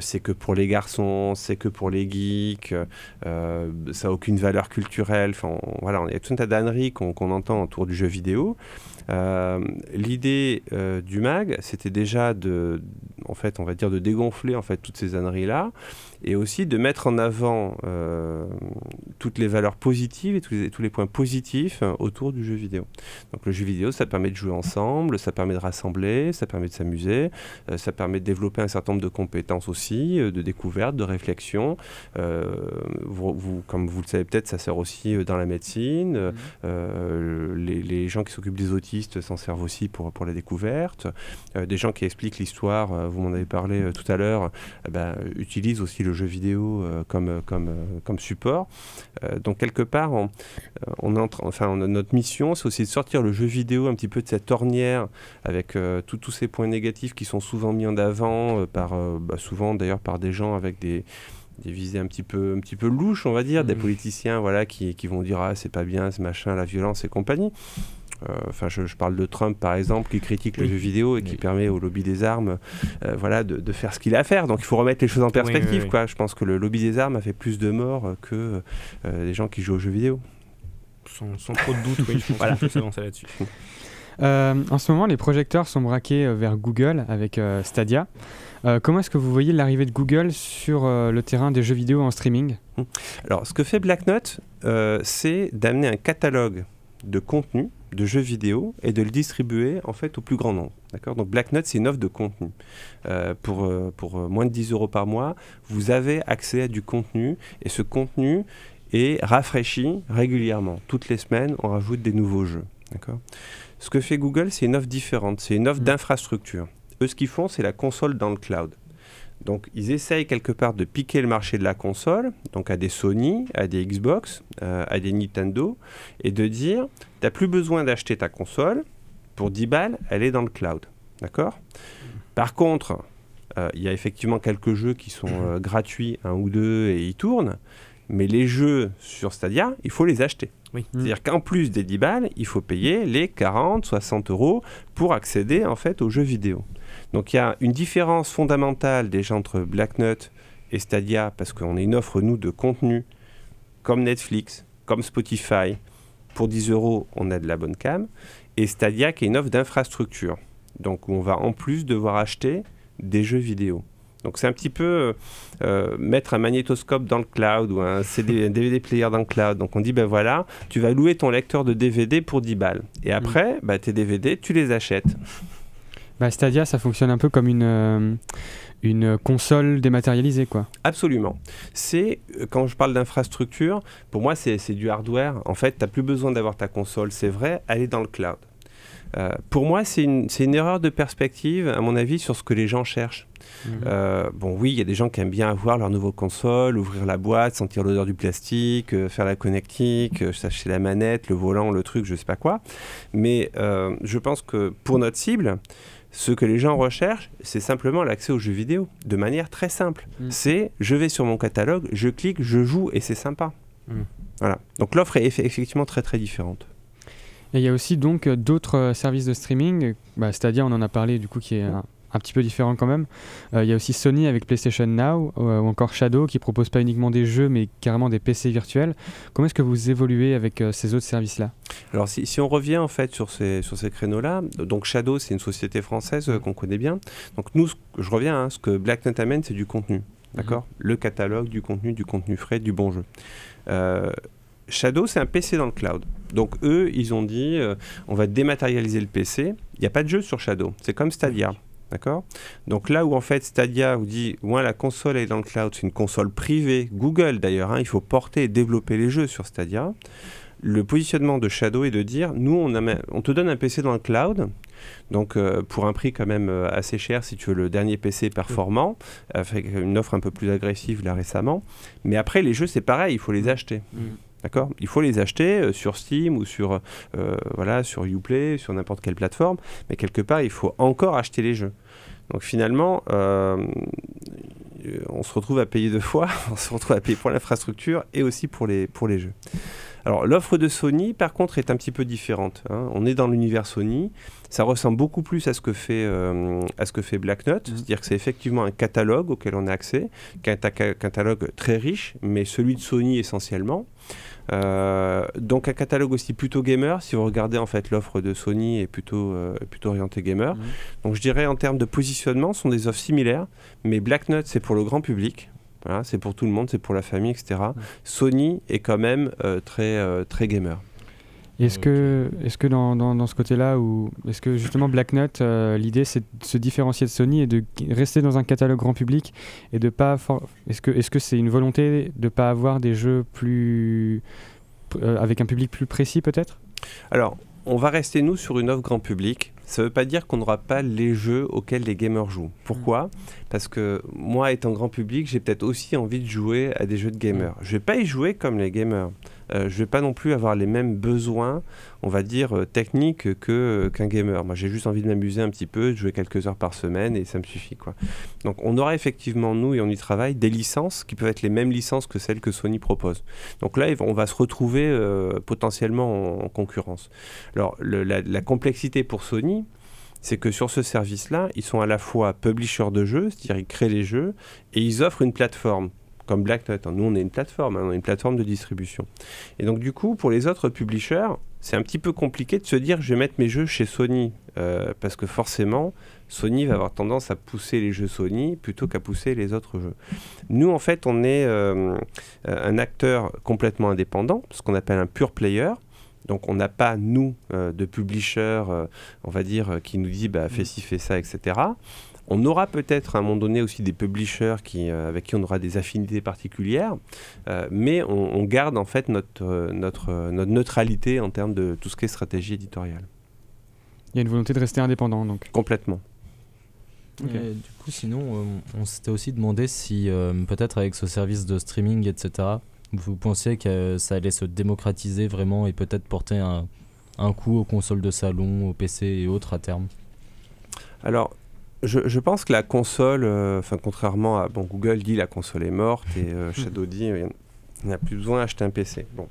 [SPEAKER 3] c'est que pour les garçons, c'est que pour les geeks, ça n'a aucune valeur culturelle. Enfin, il y a tout un tas d'âneries qu'on entend autour du jeu vidéo. Euh, L'idée euh, du mag, c'était déjà de, en fait, on va dire de dégonfler en fait toutes ces âneries là, et aussi de mettre en avant euh, toutes les valeurs positives et tous les, tous les points positifs euh, autour du jeu vidéo. Donc le jeu vidéo, ça permet de jouer ensemble, ça permet de rassembler, ça permet de s'amuser, euh, ça permet de développer un certain nombre de compétences aussi, de découverte, de réflexion. Vous, vous, comme vous le savez peut-être, ça sert aussi dans la médecine. Mmh. Les, les, gens qui s'occupent des autistes s'en servent aussi pour, pour la découverte. des gens qui expliquent l'histoire, vous m'en avez parlé tout à l'heure, ben, utilisent aussi le jeu vidéo euh, comme, euh, comme, euh, comme support. donc quelque part, on, on entre, enfin, notre mission, c'est aussi de sortir le jeu vidéo un petit peu de cette ornière avec tous ces points négatifs qui sont souvent mis en avant, par, bah, souvent d'ailleurs par des gens avec des des visées un petit peu un petit peu louches on va dire des mmh. politiciens voilà qui, qui vont dire ah c'est pas bien ce machin la violence et compagnie enfin, je, parle de Trump par exemple, qui critique le jeu vidéo et qui permet au lobby des armes, euh, voilà, de, faire ce qu'il a à faire. Donc il faut remettre les choses en perspective, quoi. Je pense que le lobby des armes a fait plus de morts que euh, les gens qui jouent aux jeux vidéo.
[SPEAKER 4] Sans, trop de doute, oui, je pense voilà. là-dessus. [LAUGHS]
[SPEAKER 1] en ce moment, les projecteurs sont braqués vers Google avec Stadia. comment est-ce que vous voyez l'arrivée de Google sur le terrain des jeux vidéo en streaming?
[SPEAKER 3] Alors, ce que fait Black Note, c'est d'amener un catalogue de contenu de jeux vidéo et de le distribuer en fait au plus grand nombre. D'accord? Donc Black Note, c'est une offre de contenu. Euh, pour, euh, pour euh, moins de 10 euros par mois, vous avez accès à du contenu et ce contenu est rafraîchi régulièrement. Toutes les semaines, on rajoute des nouveaux jeux. D'accord? Ce que fait Google, c'est une offre différente. C'est une offre mmh. d'infrastructure. Eux, ce qu'ils font, c'est la console dans le cloud. Donc ils essayent quelque part de piquer le marché de la console, donc à des Sony, à des Xbox, euh, à des Nintendo, et de dire, tu n'as plus besoin d'acheter ta console, pour 10 balles, elle est dans le cloud. D'accord? Par contre, euh, il y a effectivement quelques jeux qui sont euh, gratuits, un ou deux, et ils tournent, mais les jeux sur Stadia, il faut les acheter. C'est-à-dire qu'en plus des 10 balles, il faut payer les 40, 60 euros pour accéder en fait aux jeux vidéo. Donc il y a une différence fondamentale déjà entre Blacknut et Stadia parce qu'on est une offre, nous, de contenu comme Netflix, comme Spotify. Pour 10 euros, on a de la bonne cam. Et Stadia qui est une offre d'infrastructure. Donc on va en plus devoir acheter des jeux vidéo. Donc c'est un petit peu euh, euh, mettre un magnétoscope dans le cloud ou un, CD, DVD [LAUGHS] player dans le cloud. Donc on dit ben voilà, tu vas louer ton lecteur de DVD pour 10 balles. Et après, bah, tes DVD, tu les achètes.
[SPEAKER 1] Bah, Stadia, ça fonctionne un peu comme une, euh, une console dématérialisée, quoi.
[SPEAKER 3] Absolument. C'est, euh, quand je parle d'infrastructure, pour moi, c'est du hardware. En fait, tu n'as plus besoin d'avoir ta console, c'est vrai, elle est dans le cloud. Euh, pour moi, c'est une, une, erreur de perspective, à mon avis, sur ce que les gens cherchent. Mhm. bon, oui, il y a des gens qui aiment bien avoir leur nouvelle console, ouvrir la boîte, sentir l'odeur du plastique, faire la connectique, s'acheter la manette, le volant, le truc, je sais pas quoi. Mais je pense que pour notre cible, ce que les gens recherchent, c'est simplement l'accès aux jeux vidéo, de manière très simple. Mm. C'est je vais sur mon catalogue, je clique, je joue et c'est sympa. Mm. Voilà. Donc l'offre est effectivement très très différente.
[SPEAKER 1] Et il y a aussi donc euh, d'autres euh, services de streaming, bah, c'est-à-dire on en a parlé du coup qui est un petit peu différent quand même. Euh, il y a aussi Sony avec PlayStation Now euh, ou encore Shadow qui propose pas uniquement des jeux mais carrément des PC virtuels. Comment est-ce que vous évoluez avec euh, ces autres services-là?
[SPEAKER 3] Alors si, si, on revient en fait sur ces, sur ces créneaux-là, donc Shadow c'est une société française qu'on connaît bien. Donc nous, je reviens, hein, ce que Black amène c'est du contenu. D'accord? Mm-hmm. Le catalogue, du contenu, du contenu frais, du bon jeu. Shadow, c'est un PC dans le cloud. Donc eux, ils ont dit, on va dématérialiser le PC. Il n'y a pas de jeu sur Shadow. C'est comme Stadia. D'accord? Donc là où en fait Stadia vous dit, moi la console est dans le cloud, c'est une console privée, Google d'ailleurs, hein, il faut porter et développer les jeux sur Stadia. Le positionnement de Shadow est de dire, nous on, on te donne un PC dans le cloud, donc euh, pour un prix quand même euh, assez cher si tu veux le dernier PC performant, avec une offre un peu plus agressive là récemment. Mais après les jeux c'est pareil, il faut les acheter. Mm. D'accord? Il faut les acheter euh, sur Steam ou sur, euh, voilà, sur Uplay, sur n'importe quelle plateforme, mais quelque part, il faut encore acheter les jeux. Donc finalement, euh, on se retrouve à payer deux fois, [LAUGHS] on se retrouve à payer pour l'infrastructure et aussi pour les, pour les jeux. Alors l'offre de Sony, par contre, est un petit peu différente. Hein. On est dans l'univers Sony. Ça ressemble beaucoup plus à ce que fait, à ce que fait Black Note, mmh. c'est-à-dire que c'est effectivement un catalogue auquel on a accès, un catalogue très riche, mais celui de Sony essentiellement. Euh, donc un catalogue aussi plutôt gamer. Si vous regardez en fait l'offre de Sony est plutôt euh, plutôt orientée gamer.
[SPEAKER 1] Mhm.
[SPEAKER 3] Donc je dirais en termes de positionnement, ce sont des offres similaires, mais Black Nut c'est pour le grand public. Voilà, c'est pour tout le monde, c'est pour la famille, etc. Sony est quand même euh, très très gamer.
[SPEAKER 1] Est-ce que, est que dans, dans, dans ce côté-là, ou est-ce que justement Black Nut, euh, l'idée c'est de se différencier de Sony et de rester dans un catalogue grand public et de pas. Est-ce que est-ce que c'est une volonté de pas avoir des jeux plus euh, avec un public plus précis peut-être?
[SPEAKER 3] Alors, on va rester nous sur une offre grand public. Ça ne veut pas dire qu'on n'aura pas les jeux auxquels les gamers jouent. Pourquoi? Parce que moi, étant grand public, j'ai peut-être aussi envie de jouer à des jeux de gamers. Je vais pas y jouer comme les gamers. Euh, je vais pas non plus avoir les mêmes besoins, on va dire, euh, techniques que, qu'un gamer. Moi, j'ai juste envie de m'amuser un petit peu, de jouer quelques heures par semaine et ça me suffit. Quoi. Donc, on aura effectivement, nous, et on y travaille, des licences qui peuvent être les mêmes licences que celles que Sony propose. Donc là, on va se retrouver euh, potentiellement en, en concurrence. Alors, la, la complexité pour Sony, c'est que sur ce service-là, ils sont à la fois publishers de jeux, c'est-à-dire ils créent les jeux, et ils offrent une plateforme, comme Black Nut. Nous, on est une plateforme, hein, on est une plateforme de distribution. Et donc, du coup, pour les autres publishers, c'est un petit peu compliqué de se dire je vais mettre mes jeux chez Sony, euh, parce que forcément, Sony va avoir tendance à pousser les jeux Sony plutôt qu'à pousser les autres jeux. Nous, en fait, on est euh, un acteur complètement indépendant, ce qu'on appelle un pure player. Donc on n'a pas, nous, euh, de publisher, on va dire, qui nous dit bah, fais ci, fais ça, etc. On aura peut-être à un moment donné aussi des publishers qui, euh, avec qui on aura des affinités particulières, euh, mais on, on garde en fait notre, euh, notre, notre neutralité en termes de tout ce qui est stratégie éditoriale.
[SPEAKER 1] Il y a une volonté de rester indépendant donc.
[SPEAKER 3] Complètement.
[SPEAKER 2] Et du coup, sinon, euh, on s'était aussi demandé si euh, peut-être avec ce service de streaming, etc., vous pensiez que ça allait se démocratiser vraiment et peut-être porter un, un coup aux consoles de salon, aux PC et autres à terme?
[SPEAKER 3] Alors, je, je pense que la console, euh, enfin contrairement à bon, Google dit la console est morte et euh, [LAUGHS] Shadow dit euh, il n'y a plus besoin d'acheter un PC. Bon.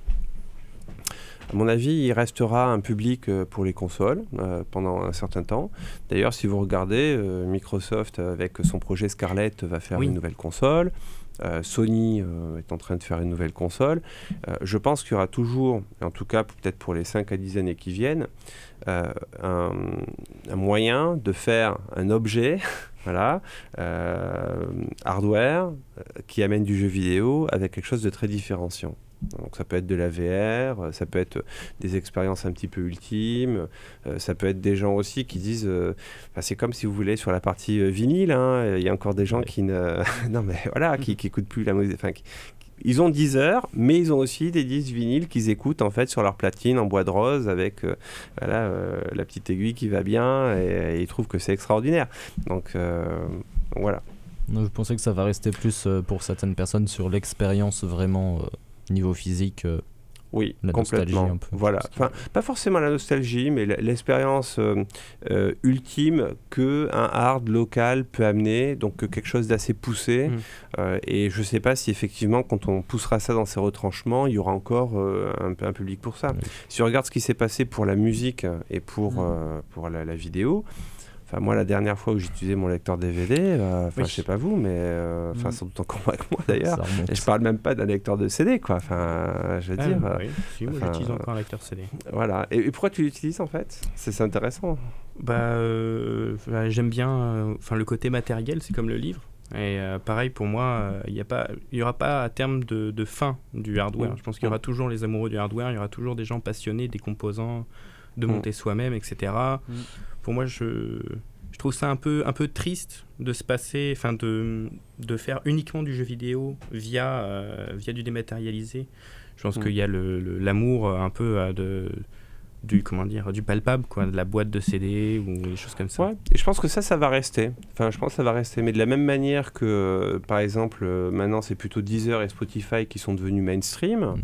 [SPEAKER 3] À mon avis, il restera un public euh, pour les consoles euh, pendant un certain temps. D'ailleurs, si vous regardez, euh, Microsoft, euh, avec son projet Scarlett, va faire
[SPEAKER 4] Oui.
[SPEAKER 3] une nouvelle console. Euh, Sony euh, est en train de faire une nouvelle console. Euh, je pense qu'il y aura toujours, en tout cas peut-être pour les 5 à 10 années qui viennent, un, un moyen de faire un objet, [LAUGHS] voilà, hardware, qui amène du jeu vidéo avec quelque chose de très différenciant. Donc ça peut être de la VR, euh, ça peut être des expériences un petit peu ultimes, euh, ça peut être des gens aussi qui disent, euh, enfin, c'est comme si vous voulez sur la partie euh, vinyle, hein, il y a encore des gens
[SPEAKER 2] Ouais.
[SPEAKER 3] qui ne, [LAUGHS] non mais voilà, qui, qui écoutent plus la musique, enfin, qui- ils ont 10 heures, mais ils ont aussi des disques vinyles qu'ils écoutent en fait sur leur platine en bois de rose avec euh, voilà, euh, la petite aiguille qui va bien et, et ils trouvent que c'est extraordinaire. Donc euh, voilà.
[SPEAKER 2] Je pensais que ça va rester plus euh, pour certaines personnes sur l'expérience vraiment euh, niveau physique. euh,
[SPEAKER 3] Oui,
[SPEAKER 2] La nostalgie
[SPEAKER 3] complètement.
[SPEAKER 2] un peu.
[SPEAKER 3] Voilà. Enfin, pas forcément la nostalgie, mais l'expérience euh, euh, ultime que un hard local peut amener, donc que quelque chose d'assez poussé.
[SPEAKER 4] Mm.
[SPEAKER 3] Euh, et je ne sais pas si effectivement, quand on poussera ça dans ses retranchements, il y aura encore euh, un, un public pour ça. Si on regarde ce qui s'est passé pour la musique et pour,
[SPEAKER 2] Mm.
[SPEAKER 3] euh, pour la, la vidéo. Enfin, moi, la dernière fois où j'utilisais mon lecteur DVD, euh, enfin,
[SPEAKER 4] Oui.
[SPEAKER 3] je sais pas vous, mais euh, enfin,
[SPEAKER 2] Mm.
[SPEAKER 3] sans doute encore moins que moi d'ailleurs. Et je parle même pas d'un lecteur de CD, quoi. Enfin, je veux
[SPEAKER 4] Ah,
[SPEAKER 3] dire, euh,
[SPEAKER 4] oui. Si, moi
[SPEAKER 3] enfin,
[SPEAKER 4] j'utilise encore un lecteur CD.
[SPEAKER 3] voilà. Et, et pourquoi tu l'utilises en fait? C'est intéressant.
[SPEAKER 4] Bah, euh, j'aime bien euh, enfin, le côté matériel, c'est comme le livre. Et euh, pareil pour moi, il n'y y aura pas à terme de, de fin du hardware. Je pense qu'il y aura toujours les amoureux du hardware, il y aura toujours des gens passionnés des composants, de
[SPEAKER 3] Mm.
[SPEAKER 4] monter soi-même, etc.
[SPEAKER 1] Mm.
[SPEAKER 4] Pour moi, je, je trouve ça un peu, un peu triste de se passer, enfin de, de faire uniquement du jeu vidéo via, euh, via du dématérialisé. Je pense
[SPEAKER 3] Mm.
[SPEAKER 4] qu'il y a l'amour euh, un peu euh, de du comment dire du palpable quoi de la boîte de CD ou des choses comme ça
[SPEAKER 3] Ouais. Et je pense que ça, ça va rester. Enfin, je pense que ça va rester. Mais de la même manière que, par exemple, maintenant, c'est plutôt Deezer et Spotify qui sont devenus mainstream.
[SPEAKER 2] Mm.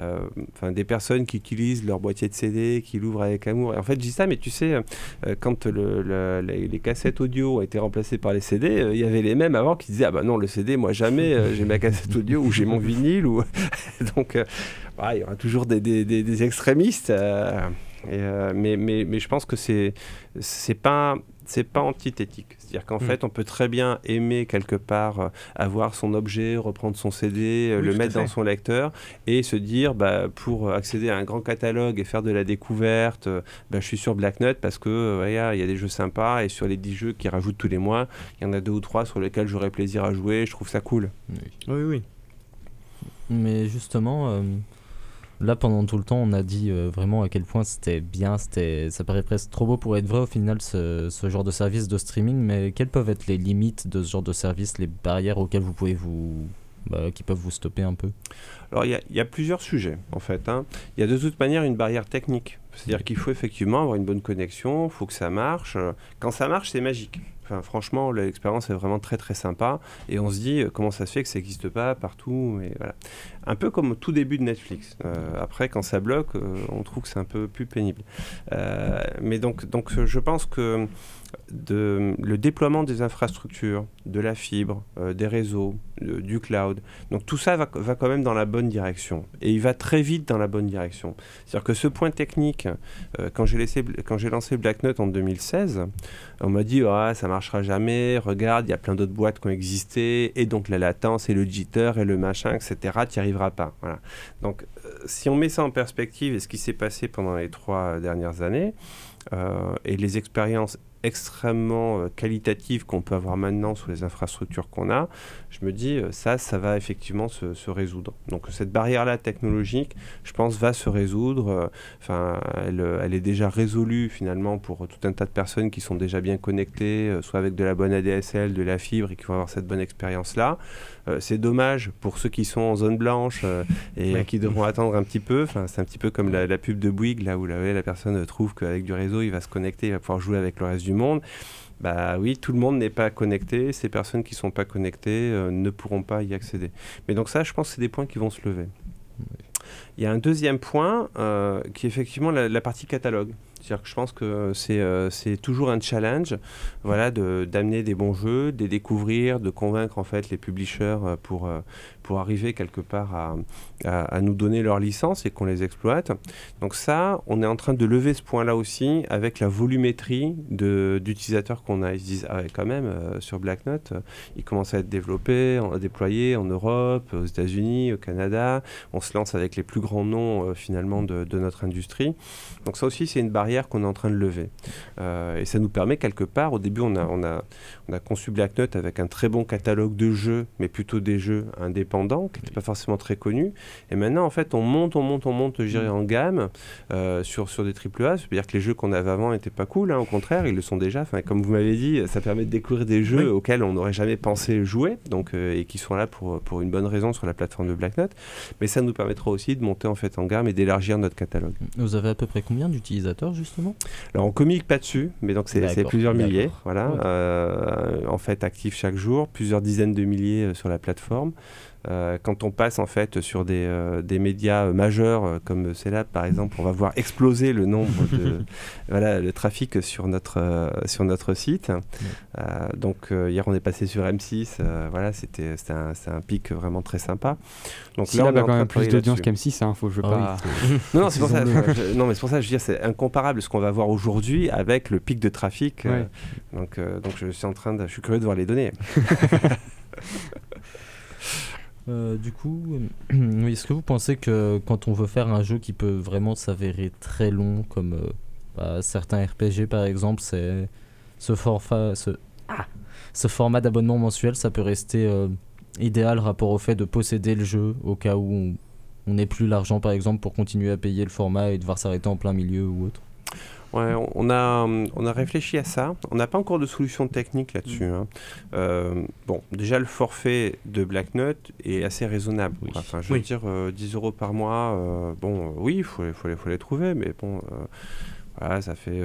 [SPEAKER 3] Euh, Enfin, des personnes qui utilisent leur boîtier de CD, qui l'ouvrent avec amour. Et en fait, je dis ça, mais tu sais, euh, quand le- le- les, cassettes audio ont été remplacées par les CD, euh, il y avait les mêmes avant qui disaient ah bah non le CD, moi jamais, j'ai ma cassette audio ou j'ai mon vinyle [LAUGHS] donc il y aura toujours des, extrémistes. mais, mais, mais je pense que c'est c'est pas c'est pas antithétique. C'est-à-dire qu'en
[SPEAKER 4] Mm.
[SPEAKER 3] fait, on peut très bien aimer quelque part euh, avoir son objet, reprendre son CD, euh,
[SPEAKER 4] Oui,
[SPEAKER 3] le mettre dans son lecteur et se dire, bah, pour accéder à un grand catalogue et faire de la découverte, euh, bah, je suis sur Black Nut parce que voilà, il y a des jeux sympas et sur les 10 jeux qui rajoutent tous les mois, il y en a deux ou trois sur lesquels j'aurais plaisir à jouer. Je trouve ça cool.
[SPEAKER 4] Oui, oui.
[SPEAKER 2] Mais justement, euh, là pendant tout le temps, on a dit euh, vraiment à quel point c'était bien, c'était, ça paraît presque trop beau pour être vrai au final ce, ce genre de service de streaming. Mais quelles peuvent être les limites de ce genre de service, les barrières auxquelles vous pouvez vous, bah, qui peuvent vous stopper un peu?
[SPEAKER 3] Alors, il y a- plusieurs sujets, en fait. hein. Il y a de toute manière une barrière technique. C'est-à-dire qu'il faut effectivement avoir une bonne connexion, il faut que ça marche. Quand ça marche, c'est magique. Enfin, franchement, l'expérience est vraiment très très sympa. Et on se dit, euh, comment ça se fait que ça n'existe pas partout et voilà. Un peu comme au tout début de Netflix. Euh, après, quand ça bloque, euh, on trouve que c'est un peu plus pénible. Mais donc, donc, je pense que le déploiement des infrastructures, de la fibre, des réseaux, du cloud, donc tout ça va, va quand même dans la bonne direction. Et il va très vite dans la bonne direction. C'est-à-dire que ce point technique, euh, quand j'ai lancé Black Nut en 2016, on m'a dit ah, ça marchera jamais, regarde, il y a plein d'autres boîtes qui ont existé, et donc la latence, et le jitter, et le machin, etc., tu n'y arriveras pas. Donc euh, si on met ça en perspective et ce qui s'est passé pendant les trois dernières années, euh, et les expériences extrêmement euh, qualitatives qu'on peut avoir maintenant sur les infrastructures qu'on a, je me dis, euh, ça, ça va effectivement se, se résoudre. Donc cette barrière-là technologique, je pense, va se résoudre. euh, Enfin, elle, elle est déjà résolue finalement pour tout un tas de personnes qui sont déjà bien connectées, soit avec de la bonne ADSL, de la fibre et qui vont avoir cette bonne expérience-là. C'est dommage pour ceux qui sont en zone blanche et
[SPEAKER 4] Ouais.
[SPEAKER 3] qui devront attendre un petit peu. Enfin, c'est un petit peu comme la, la pub de Bouygues, là où la, la personne trouve qu'avec du réseau, il va se connecter, il va pouvoir jouer avec le reste du monde. Bah oui, tout le monde n'est pas connecté. Ces personnes qui sont pas connectées euh, ne pourront pas y accéder. Mais donc ça, je pense que c'est des points qui vont se lever. Il y a un deuxième point euh, qui est effectivement la, la partie catalogue. C'est-à-dire que je pense que c'est euh, toujours un challenge voilà, d'amener des bons jeux, de les découvrir, de convaincre en fait les publishers euh, pour, euh, pour arriver quelque part à, à, nous donner leur licence et qu'on les exploite. Donc ça, on est en train de lever ce point-là aussi avec la volumétrie d'utilisateurs qu'on a. Ils se disent, ah ouais, quand même, euh, sur Black Nut, euh, il commence à être développé, en- déployé en Europe, aux États-Unis, au Canada. On se lance avec les plus grands noms finalement de, de notre industrie. Donc ça aussi, c'est une barrière qu'on est en train de lever. Euh, et ça nous permet quelque part, au début, on a, on a, on a conçu Black Nut avec un très bon catalogue de jeux, mais plutôt des jeux indépendants, qui n'étaient pas forcément très connus. Et maintenant, en fait, on monte, on monte, on monte, je dirais, en gamme euh, sur, sur des AAA. C'est-à-dire que les jeux qu'on avait avant n'étaient pas cool, hein, au contraire, ils le sont déjà. Enfin, comme vous m'avez dit, ça permet de découvrir des jeux
[SPEAKER 4] Oui.
[SPEAKER 3] auxquels on n'aurait jamais pensé jouer, donc, euh, et qui sont là pour, pour une bonne raison sur la plateforme de Black Nut. Mais ça nous permettra aussi de monter en fait en gamme et d'élargir notre catalogue.
[SPEAKER 2] Vous avez à peu près combien d'utilisateurs justement?
[SPEAKER 3] Alors on communique pas dessus, mais donc c'est plusieurs milliers, voilà, euh, en fait actifs chaque jour, plusieurs dizaines de milliers euh, sur la plateforme. Euh, quand on passe en fait sur des, euh, des médias euh, majeurs comme Celab par exemple, on va voir exploser le nombre de [LAUGHS] voilà le trafic sur notre sur notre site. Donc hier on est passé sur M6, euh, voilà c'était un, un pic vraiment très sympa. Donc on
[SPEAKER 1] a quand même plus d'audience
[SPEAKER 3] là-dessus.
[SPEAKER 1] qu'M6, hein, faut je
[SPEAKER 2] Ah
[SPEAKER 1] pas.
[SPEAKER 2] oui, [LAUGHS]
[SPEAKER 3] Non, non, c'est pour ça.
[SPEAKER 1] Disons-le.
[SPEAKER 3] je- non, mais c'est pour ça que je veux dire, c'est incomparable ce qu'on va voir aujourd'hui avec le pic de trafic.
[SPEAKER 1] Ouais.
[SPEAKER 3] donc, donc je suis en train de, je suis curieux de voir les données. [LAUGHS]
[SPEAKER 2] Euh, du coup, [CLEARS THROAT] est-ce que vous pensez que quand on veut faire un jeu qui peut vraiment s'avérer très long, comme euh, bah, certains RPG par exemple, c'est ah, ce format d'abonnement mensuel, ça peut rester euh, idéal rapport au fait de posséder le jeu au cas où on n'ait plus l'argent par exemple pour continuer à payer le format et devoir s'arrêter en plein milieu ou autre?
[SPEAKER 3] Ouais, on- a, on a réfléchi à ça. On n'a pas encore de solution technique là-dessus.
[SPEAKER 2] Mm.
[SPEAKER 3] hein. Euh, bon, déjà, le forfait de Black Nut est assez raisonnable.
[SPEAKER 2] Oui.
[SPEAKER 3] Enfin, je veux
[SPEAKER 4] Oui.
[SPEAKER 3] dire, euh, 10 euros par mois, euh, bon, euh, oui, il faut, les- faut, faut les trouver, mais bon. voilà, ça fait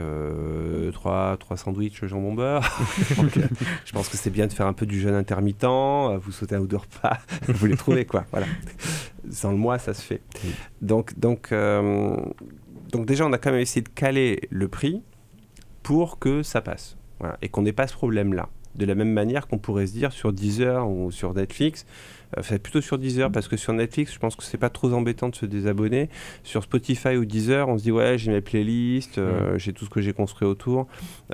[SPEAKER 3] 3, trois sandwichs jambon beurre. [LAUGHS] Donc, je pense que c'est bien de faire un peu du jeûne intermittent. Vous sautez un ou deux repas, [LAUGHS] vous les trouvez, quoi. Voilà. Sans le mois, ça se fait.
[SPEAKER 2] Oui.
[SPEAKER 3] Donc, donc, donc déjà, on a quand même essayé de caler le prix pour que ça passe. Voilà, et qu'on n'ait pas ce problème-là. de la même manière qu'on pourrait se dire sur Deezer ou sur Netflix. Enfin, plutôt sur Deezer parce que sur Netflix, je pense que c'est pas trop embêtant de se désabonner. Sur Spotify ou Deezer, on se dit ouais, j'ai mes playlists, euh, j'ai tout ce que j'ai construit autour.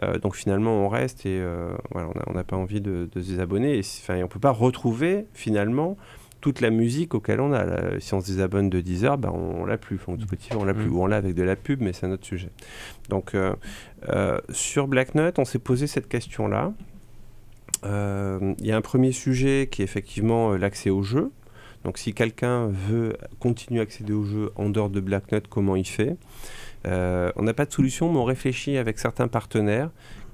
[SPEAKER 3] Euh, donc finalement, on reste et euh, voilà, on n'a pas envie de, se désabonner. Et enfin, on peut pas retrouver finalement toute la musique auquel on a. si on se désabonne de Deezer, ben on, l'a plus. Enfin, Spotify, on l'a plus. Ou on l'a avec de la pub, mais c'est un autre sujet. Donc sur Black on s'est posé cette question-là. Euh, il y a un premier sujet qui est effectivement euh, l'accès au jeu. Donc si quelqu'un veut continuer à accéder au jeu en dehors de Blacknut, comment il fait? Euh, On n'a pas de solution, mais on réfléchit avec certains partenaires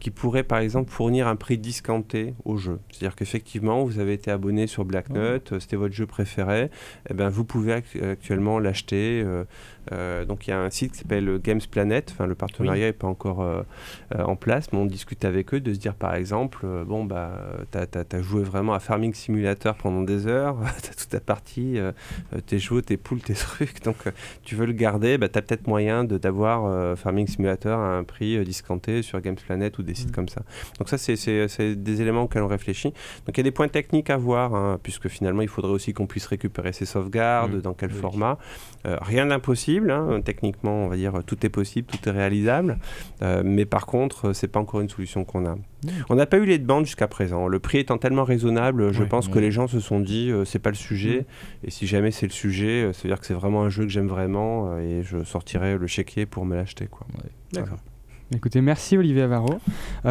[SPEAKER 3] qui pourraient par exemple fournir un prix discounté au jeu. C'est-à-dire qu'effectivement, vous avez été abonné sur Blacknut, c'était votre jeu préféré, et eh ben, vous pouvez actuellement l'acheter euh, donc il y a un site qui s'appelle Games Planet. Enfin, le partenariat n'est pas encore euh, euh, en place, mais on discute avec eux de se dire par exemple, bon bah tu as, joué vraiment à Farming Simulator pendant des heures, [LAUGHS] tu as toute ta partie, tes chevaux, tes poules, tes [LAUGHS] trucs, donc tu veux le garder, bah, tu as peut-être moyen d'avoir Farming Simulator à un prix discounté sur Games Planet ou des sites mm. comme ça. Donc ça c'est des éléments auxquels on réfléchit. Donc il y a des points techniques à voir, hein, puisque finalement il faudrait aussi qu'on puisse récupérer ses sauvegardes, mm. dans quel format. rien d'impossible Hein. Techniquement, on va dire tout est possible, tout est réalisable. Euh, mais par contre, c'est pas encore une solution qu'on a. On n'a pas eu les demandes jusqu'à présent. Le prix étant tellement raisonnable, je pense que les gens se sont dit euh, c'est pas le sujet. Mm. Et si jamais c'est le sujet, euh, ça veut dire que c'est vraiment un jeu que j'aime vraiment et je sortirai le chéquier pour me l'acheter.
[SPEAKER 1] D'accord. Écoutez, merci Olivier Avaro.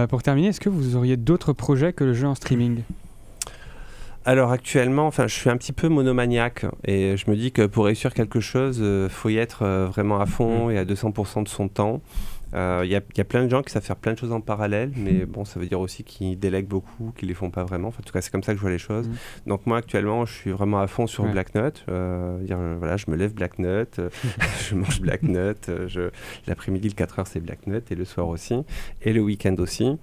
[SPEAKER 1] pour terminer, est-ce que vous auriez d'autres projets que le jeu en streaming?
[SPEAKER 3] Alors actuellement, enfin, je suis un petit peu monomaniaque et je me dis que pour réussir quelque chose, il euh, faut y être euh, vraiment à fond mm. et à 200% de son temps. Il euh, y, a plein de gens qui savent faire plein de choses en parallèle, mais bon, ça veut dire aussi qu'ils délèguent beaucoup, qu'ils les font pas vraiment. Enfin, en tout cas, c'est comme ça que je vois les choses. Mm. Donc moi, actuellement, je suis vraiment à fond sur Black Nut. Euh, dire, euh, voilà, je me lève Black Nut, [LAUGHS] [LAUGHS] je mange Black Nut. L'après-midi, le 4 heures, c'est Black Nut, et le soir aussi, et le week-end aussi.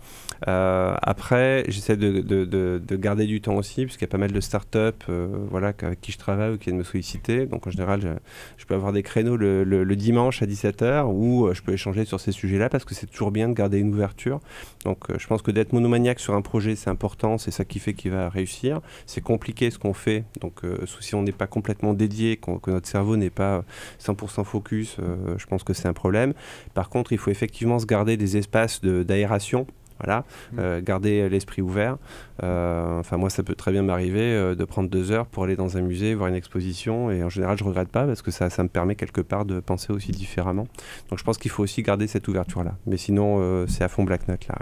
[SPEAKER 3] après, j'essaie de, de, de, garder du temps aussi, puisqu'il y a pas mal de startups voilà, avec qui je travaille ou qui viennent me solliciter. Donc en général, je, peux avoir des créneaux le, le dimanche à 17h où je peux échanger sur ces sujet-là parce que c'est toujours bien de garder une ouverture. Donc euh, je pense que d'être monomaniaque sur un projet, c'est important, c'est ça qui fait qu'il va réussir. C'est compliqué ce qu'on fait, donc euh, si on n'est pas complètement dédié, que notre cerveau n'est pas 100% focus, euh, je pense que c'est un problème. Par contre, il faut effectivement se garder des espaces d'aération. Voilà, mm. euh, garder l'esprit ouvert. Euh, enfin, moi, ça peut très bien m'arriver euh, de prendre deux heures pour aller dans un musée, voir une exposition. Et en général, je regrette pas parce que ça, ça me permet quelque part de penser aussi différemment. Donc, je pense qu'il faut aussi garder cette ouverture-là. Mais sinon, c'est à fond Black Note là.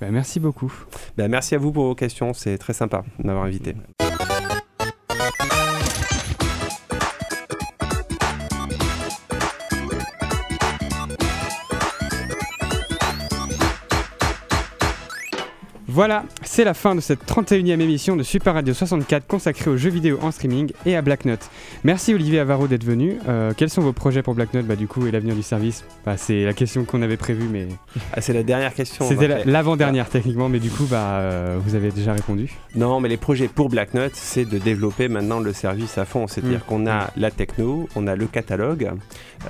[SPEAKER 1] Bah, merci beaucoup.
[SPEAKER 3] Bah, merci à vous pour vos questions. C'est très sympa de m'avoir invité.
[SPEAKER 1] Voilà, c'est la fin de cette 31e émission de Super Radio 64 consacrée aux jeux vidéo en streaming et à Black Note. Merci Olivier Avaro d'être venu. Euh, quels sont vos projets pour Black Note? Bah, du coup et l'avenir du service? Bah, C'est la question qu'on avait prévue mais...
[SPEAKER 3] Ah, c'est la dernière question.
[SPEAKER 1] C'était l'avant-dernière techniquement mais du coup bah, euh, vous avez déjà répondu.
[SPEAKER 3] Non mais les projets pour Black Note c'est de développer maintenant le service à fond. C'est-à-dire mm. qu'on a la techno, on a le catalogue,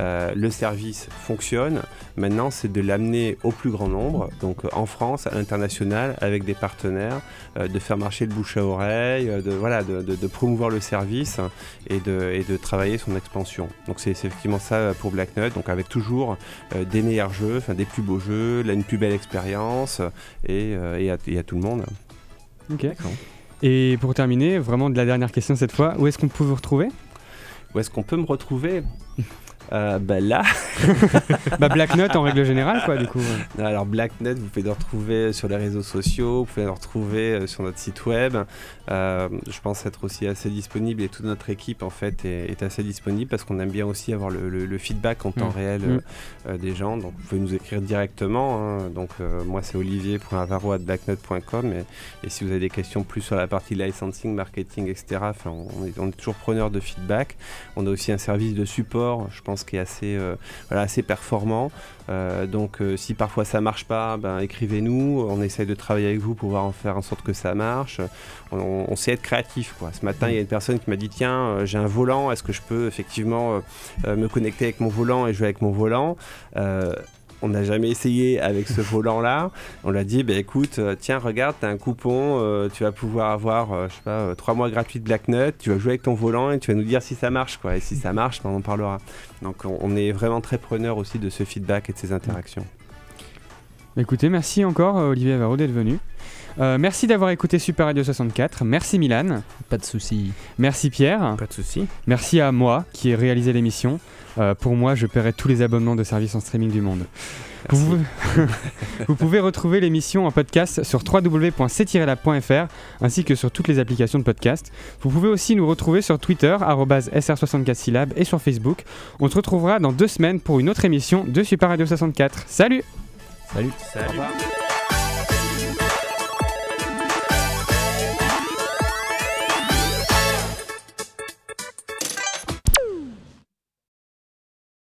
[SPEAKER 3] euh, le service fonctionne. Maintenant c'est de l'amener au plus grand nombre, donc en France, à l'international, avec des partenaires, euh, de faire marcher le bouche à oreille, euh, de, voilà, de, de, promouvoir le service et de, et de travailler son expansion. Donc c'est effectivement ça pour Black Nut, donc avec toujours euh, des meilleurs jeux, enfin des plus beaux jeux, là, une plus belle expérience et, et, à, et, à, tout le monde.
[SPEAKER 1] Ok. Et pour terminer, vraiment de la dernière question cette fois, où est-ce qu'on peut vous retrouver?
[SPEAKER 3] Où est-ce qu'on peut me retrouver? Euh, bah là. [LAUGHS]
[SPEAKER 1] bah Black Note en règle générale, quoi, du coup.
[SPEAKER 3] Alors Black Note, vous pouvez le retrouver sur les réseaux sociaux, vous pouvez le retrouver euh, sur notre site web. Euh, je pense être aussi assez disponible et toute notre équipe en fait est, assez disponible parce qu'on aime bien aussi avoir le, feedback en temps mmh. réel mmh. des gens. Donc vous pouvez nous écrire directement. Hein. Donc moi c'est olivier.avaro@blacknote.com et, et si vous avez des questions plus sur la partie licensing, marketing, etc. On est, on est toujours preneur de feedback. On a aussi un service de support. Je pense qui est assez, euh, voilà, assez performant. Euh, donc euh, si parfois ça marche pas, ben, écrivez-nous, on essaye de travailler avec vous pour voir en faire en sorte que ça marche. On, sait être créatif. Quoi. Ce matin, il y a une personne qui m'a dit tiens, j'ai un volant, est-ce que je peux effectivement me connecter avec mon volant et jouer avec mon volant? On n'a jamais essayé avec ce volant-là. On l'a dit, bah, écoute, euh, tiens, regarde, tu as un coupon, euh, tu vas pouvoir avoir, euh, je sais pas, 3 mois gratuits de Black Nut, tu vas jouer avec ton volant et tu vas nous dire si ça marche, quoi. Et si ça marche, ben, on en parlera. Donc on, on est vraiment très preneur aussi de ce feedback et de ces interactions.
[SPEAKER 1] Écoutez, merci encore euh, Olivier Avaro d'être venu. Euh, merci d'avoir écouté Super Radio 64. Merci Milan.
[SPEAKER 2] Pas de souci.
[SPEAKER 1] Merci Pierre.
[SPEAKER 4] Pas de souci.
[SPEAKER 1] Merci à moi qui ai réalisé l'émission. Euh, pour moi, je paierai tous les abonnements de services en streaming du monde. Vous, [LAUGHS] vous pouvez retrouver l'émission en podcast sur www.c-lab.fr ainsi que sur toutes les applications de podcast. Vous pouvez aussi nous retrouver sur Twitter, sr64syllab et sur Facebook. On se retrouvera dans deux semaines pour une autre émission de Super Radio 64. Salut
[SPEAKER 2] Salut.
[SPEAKER 4] Salut.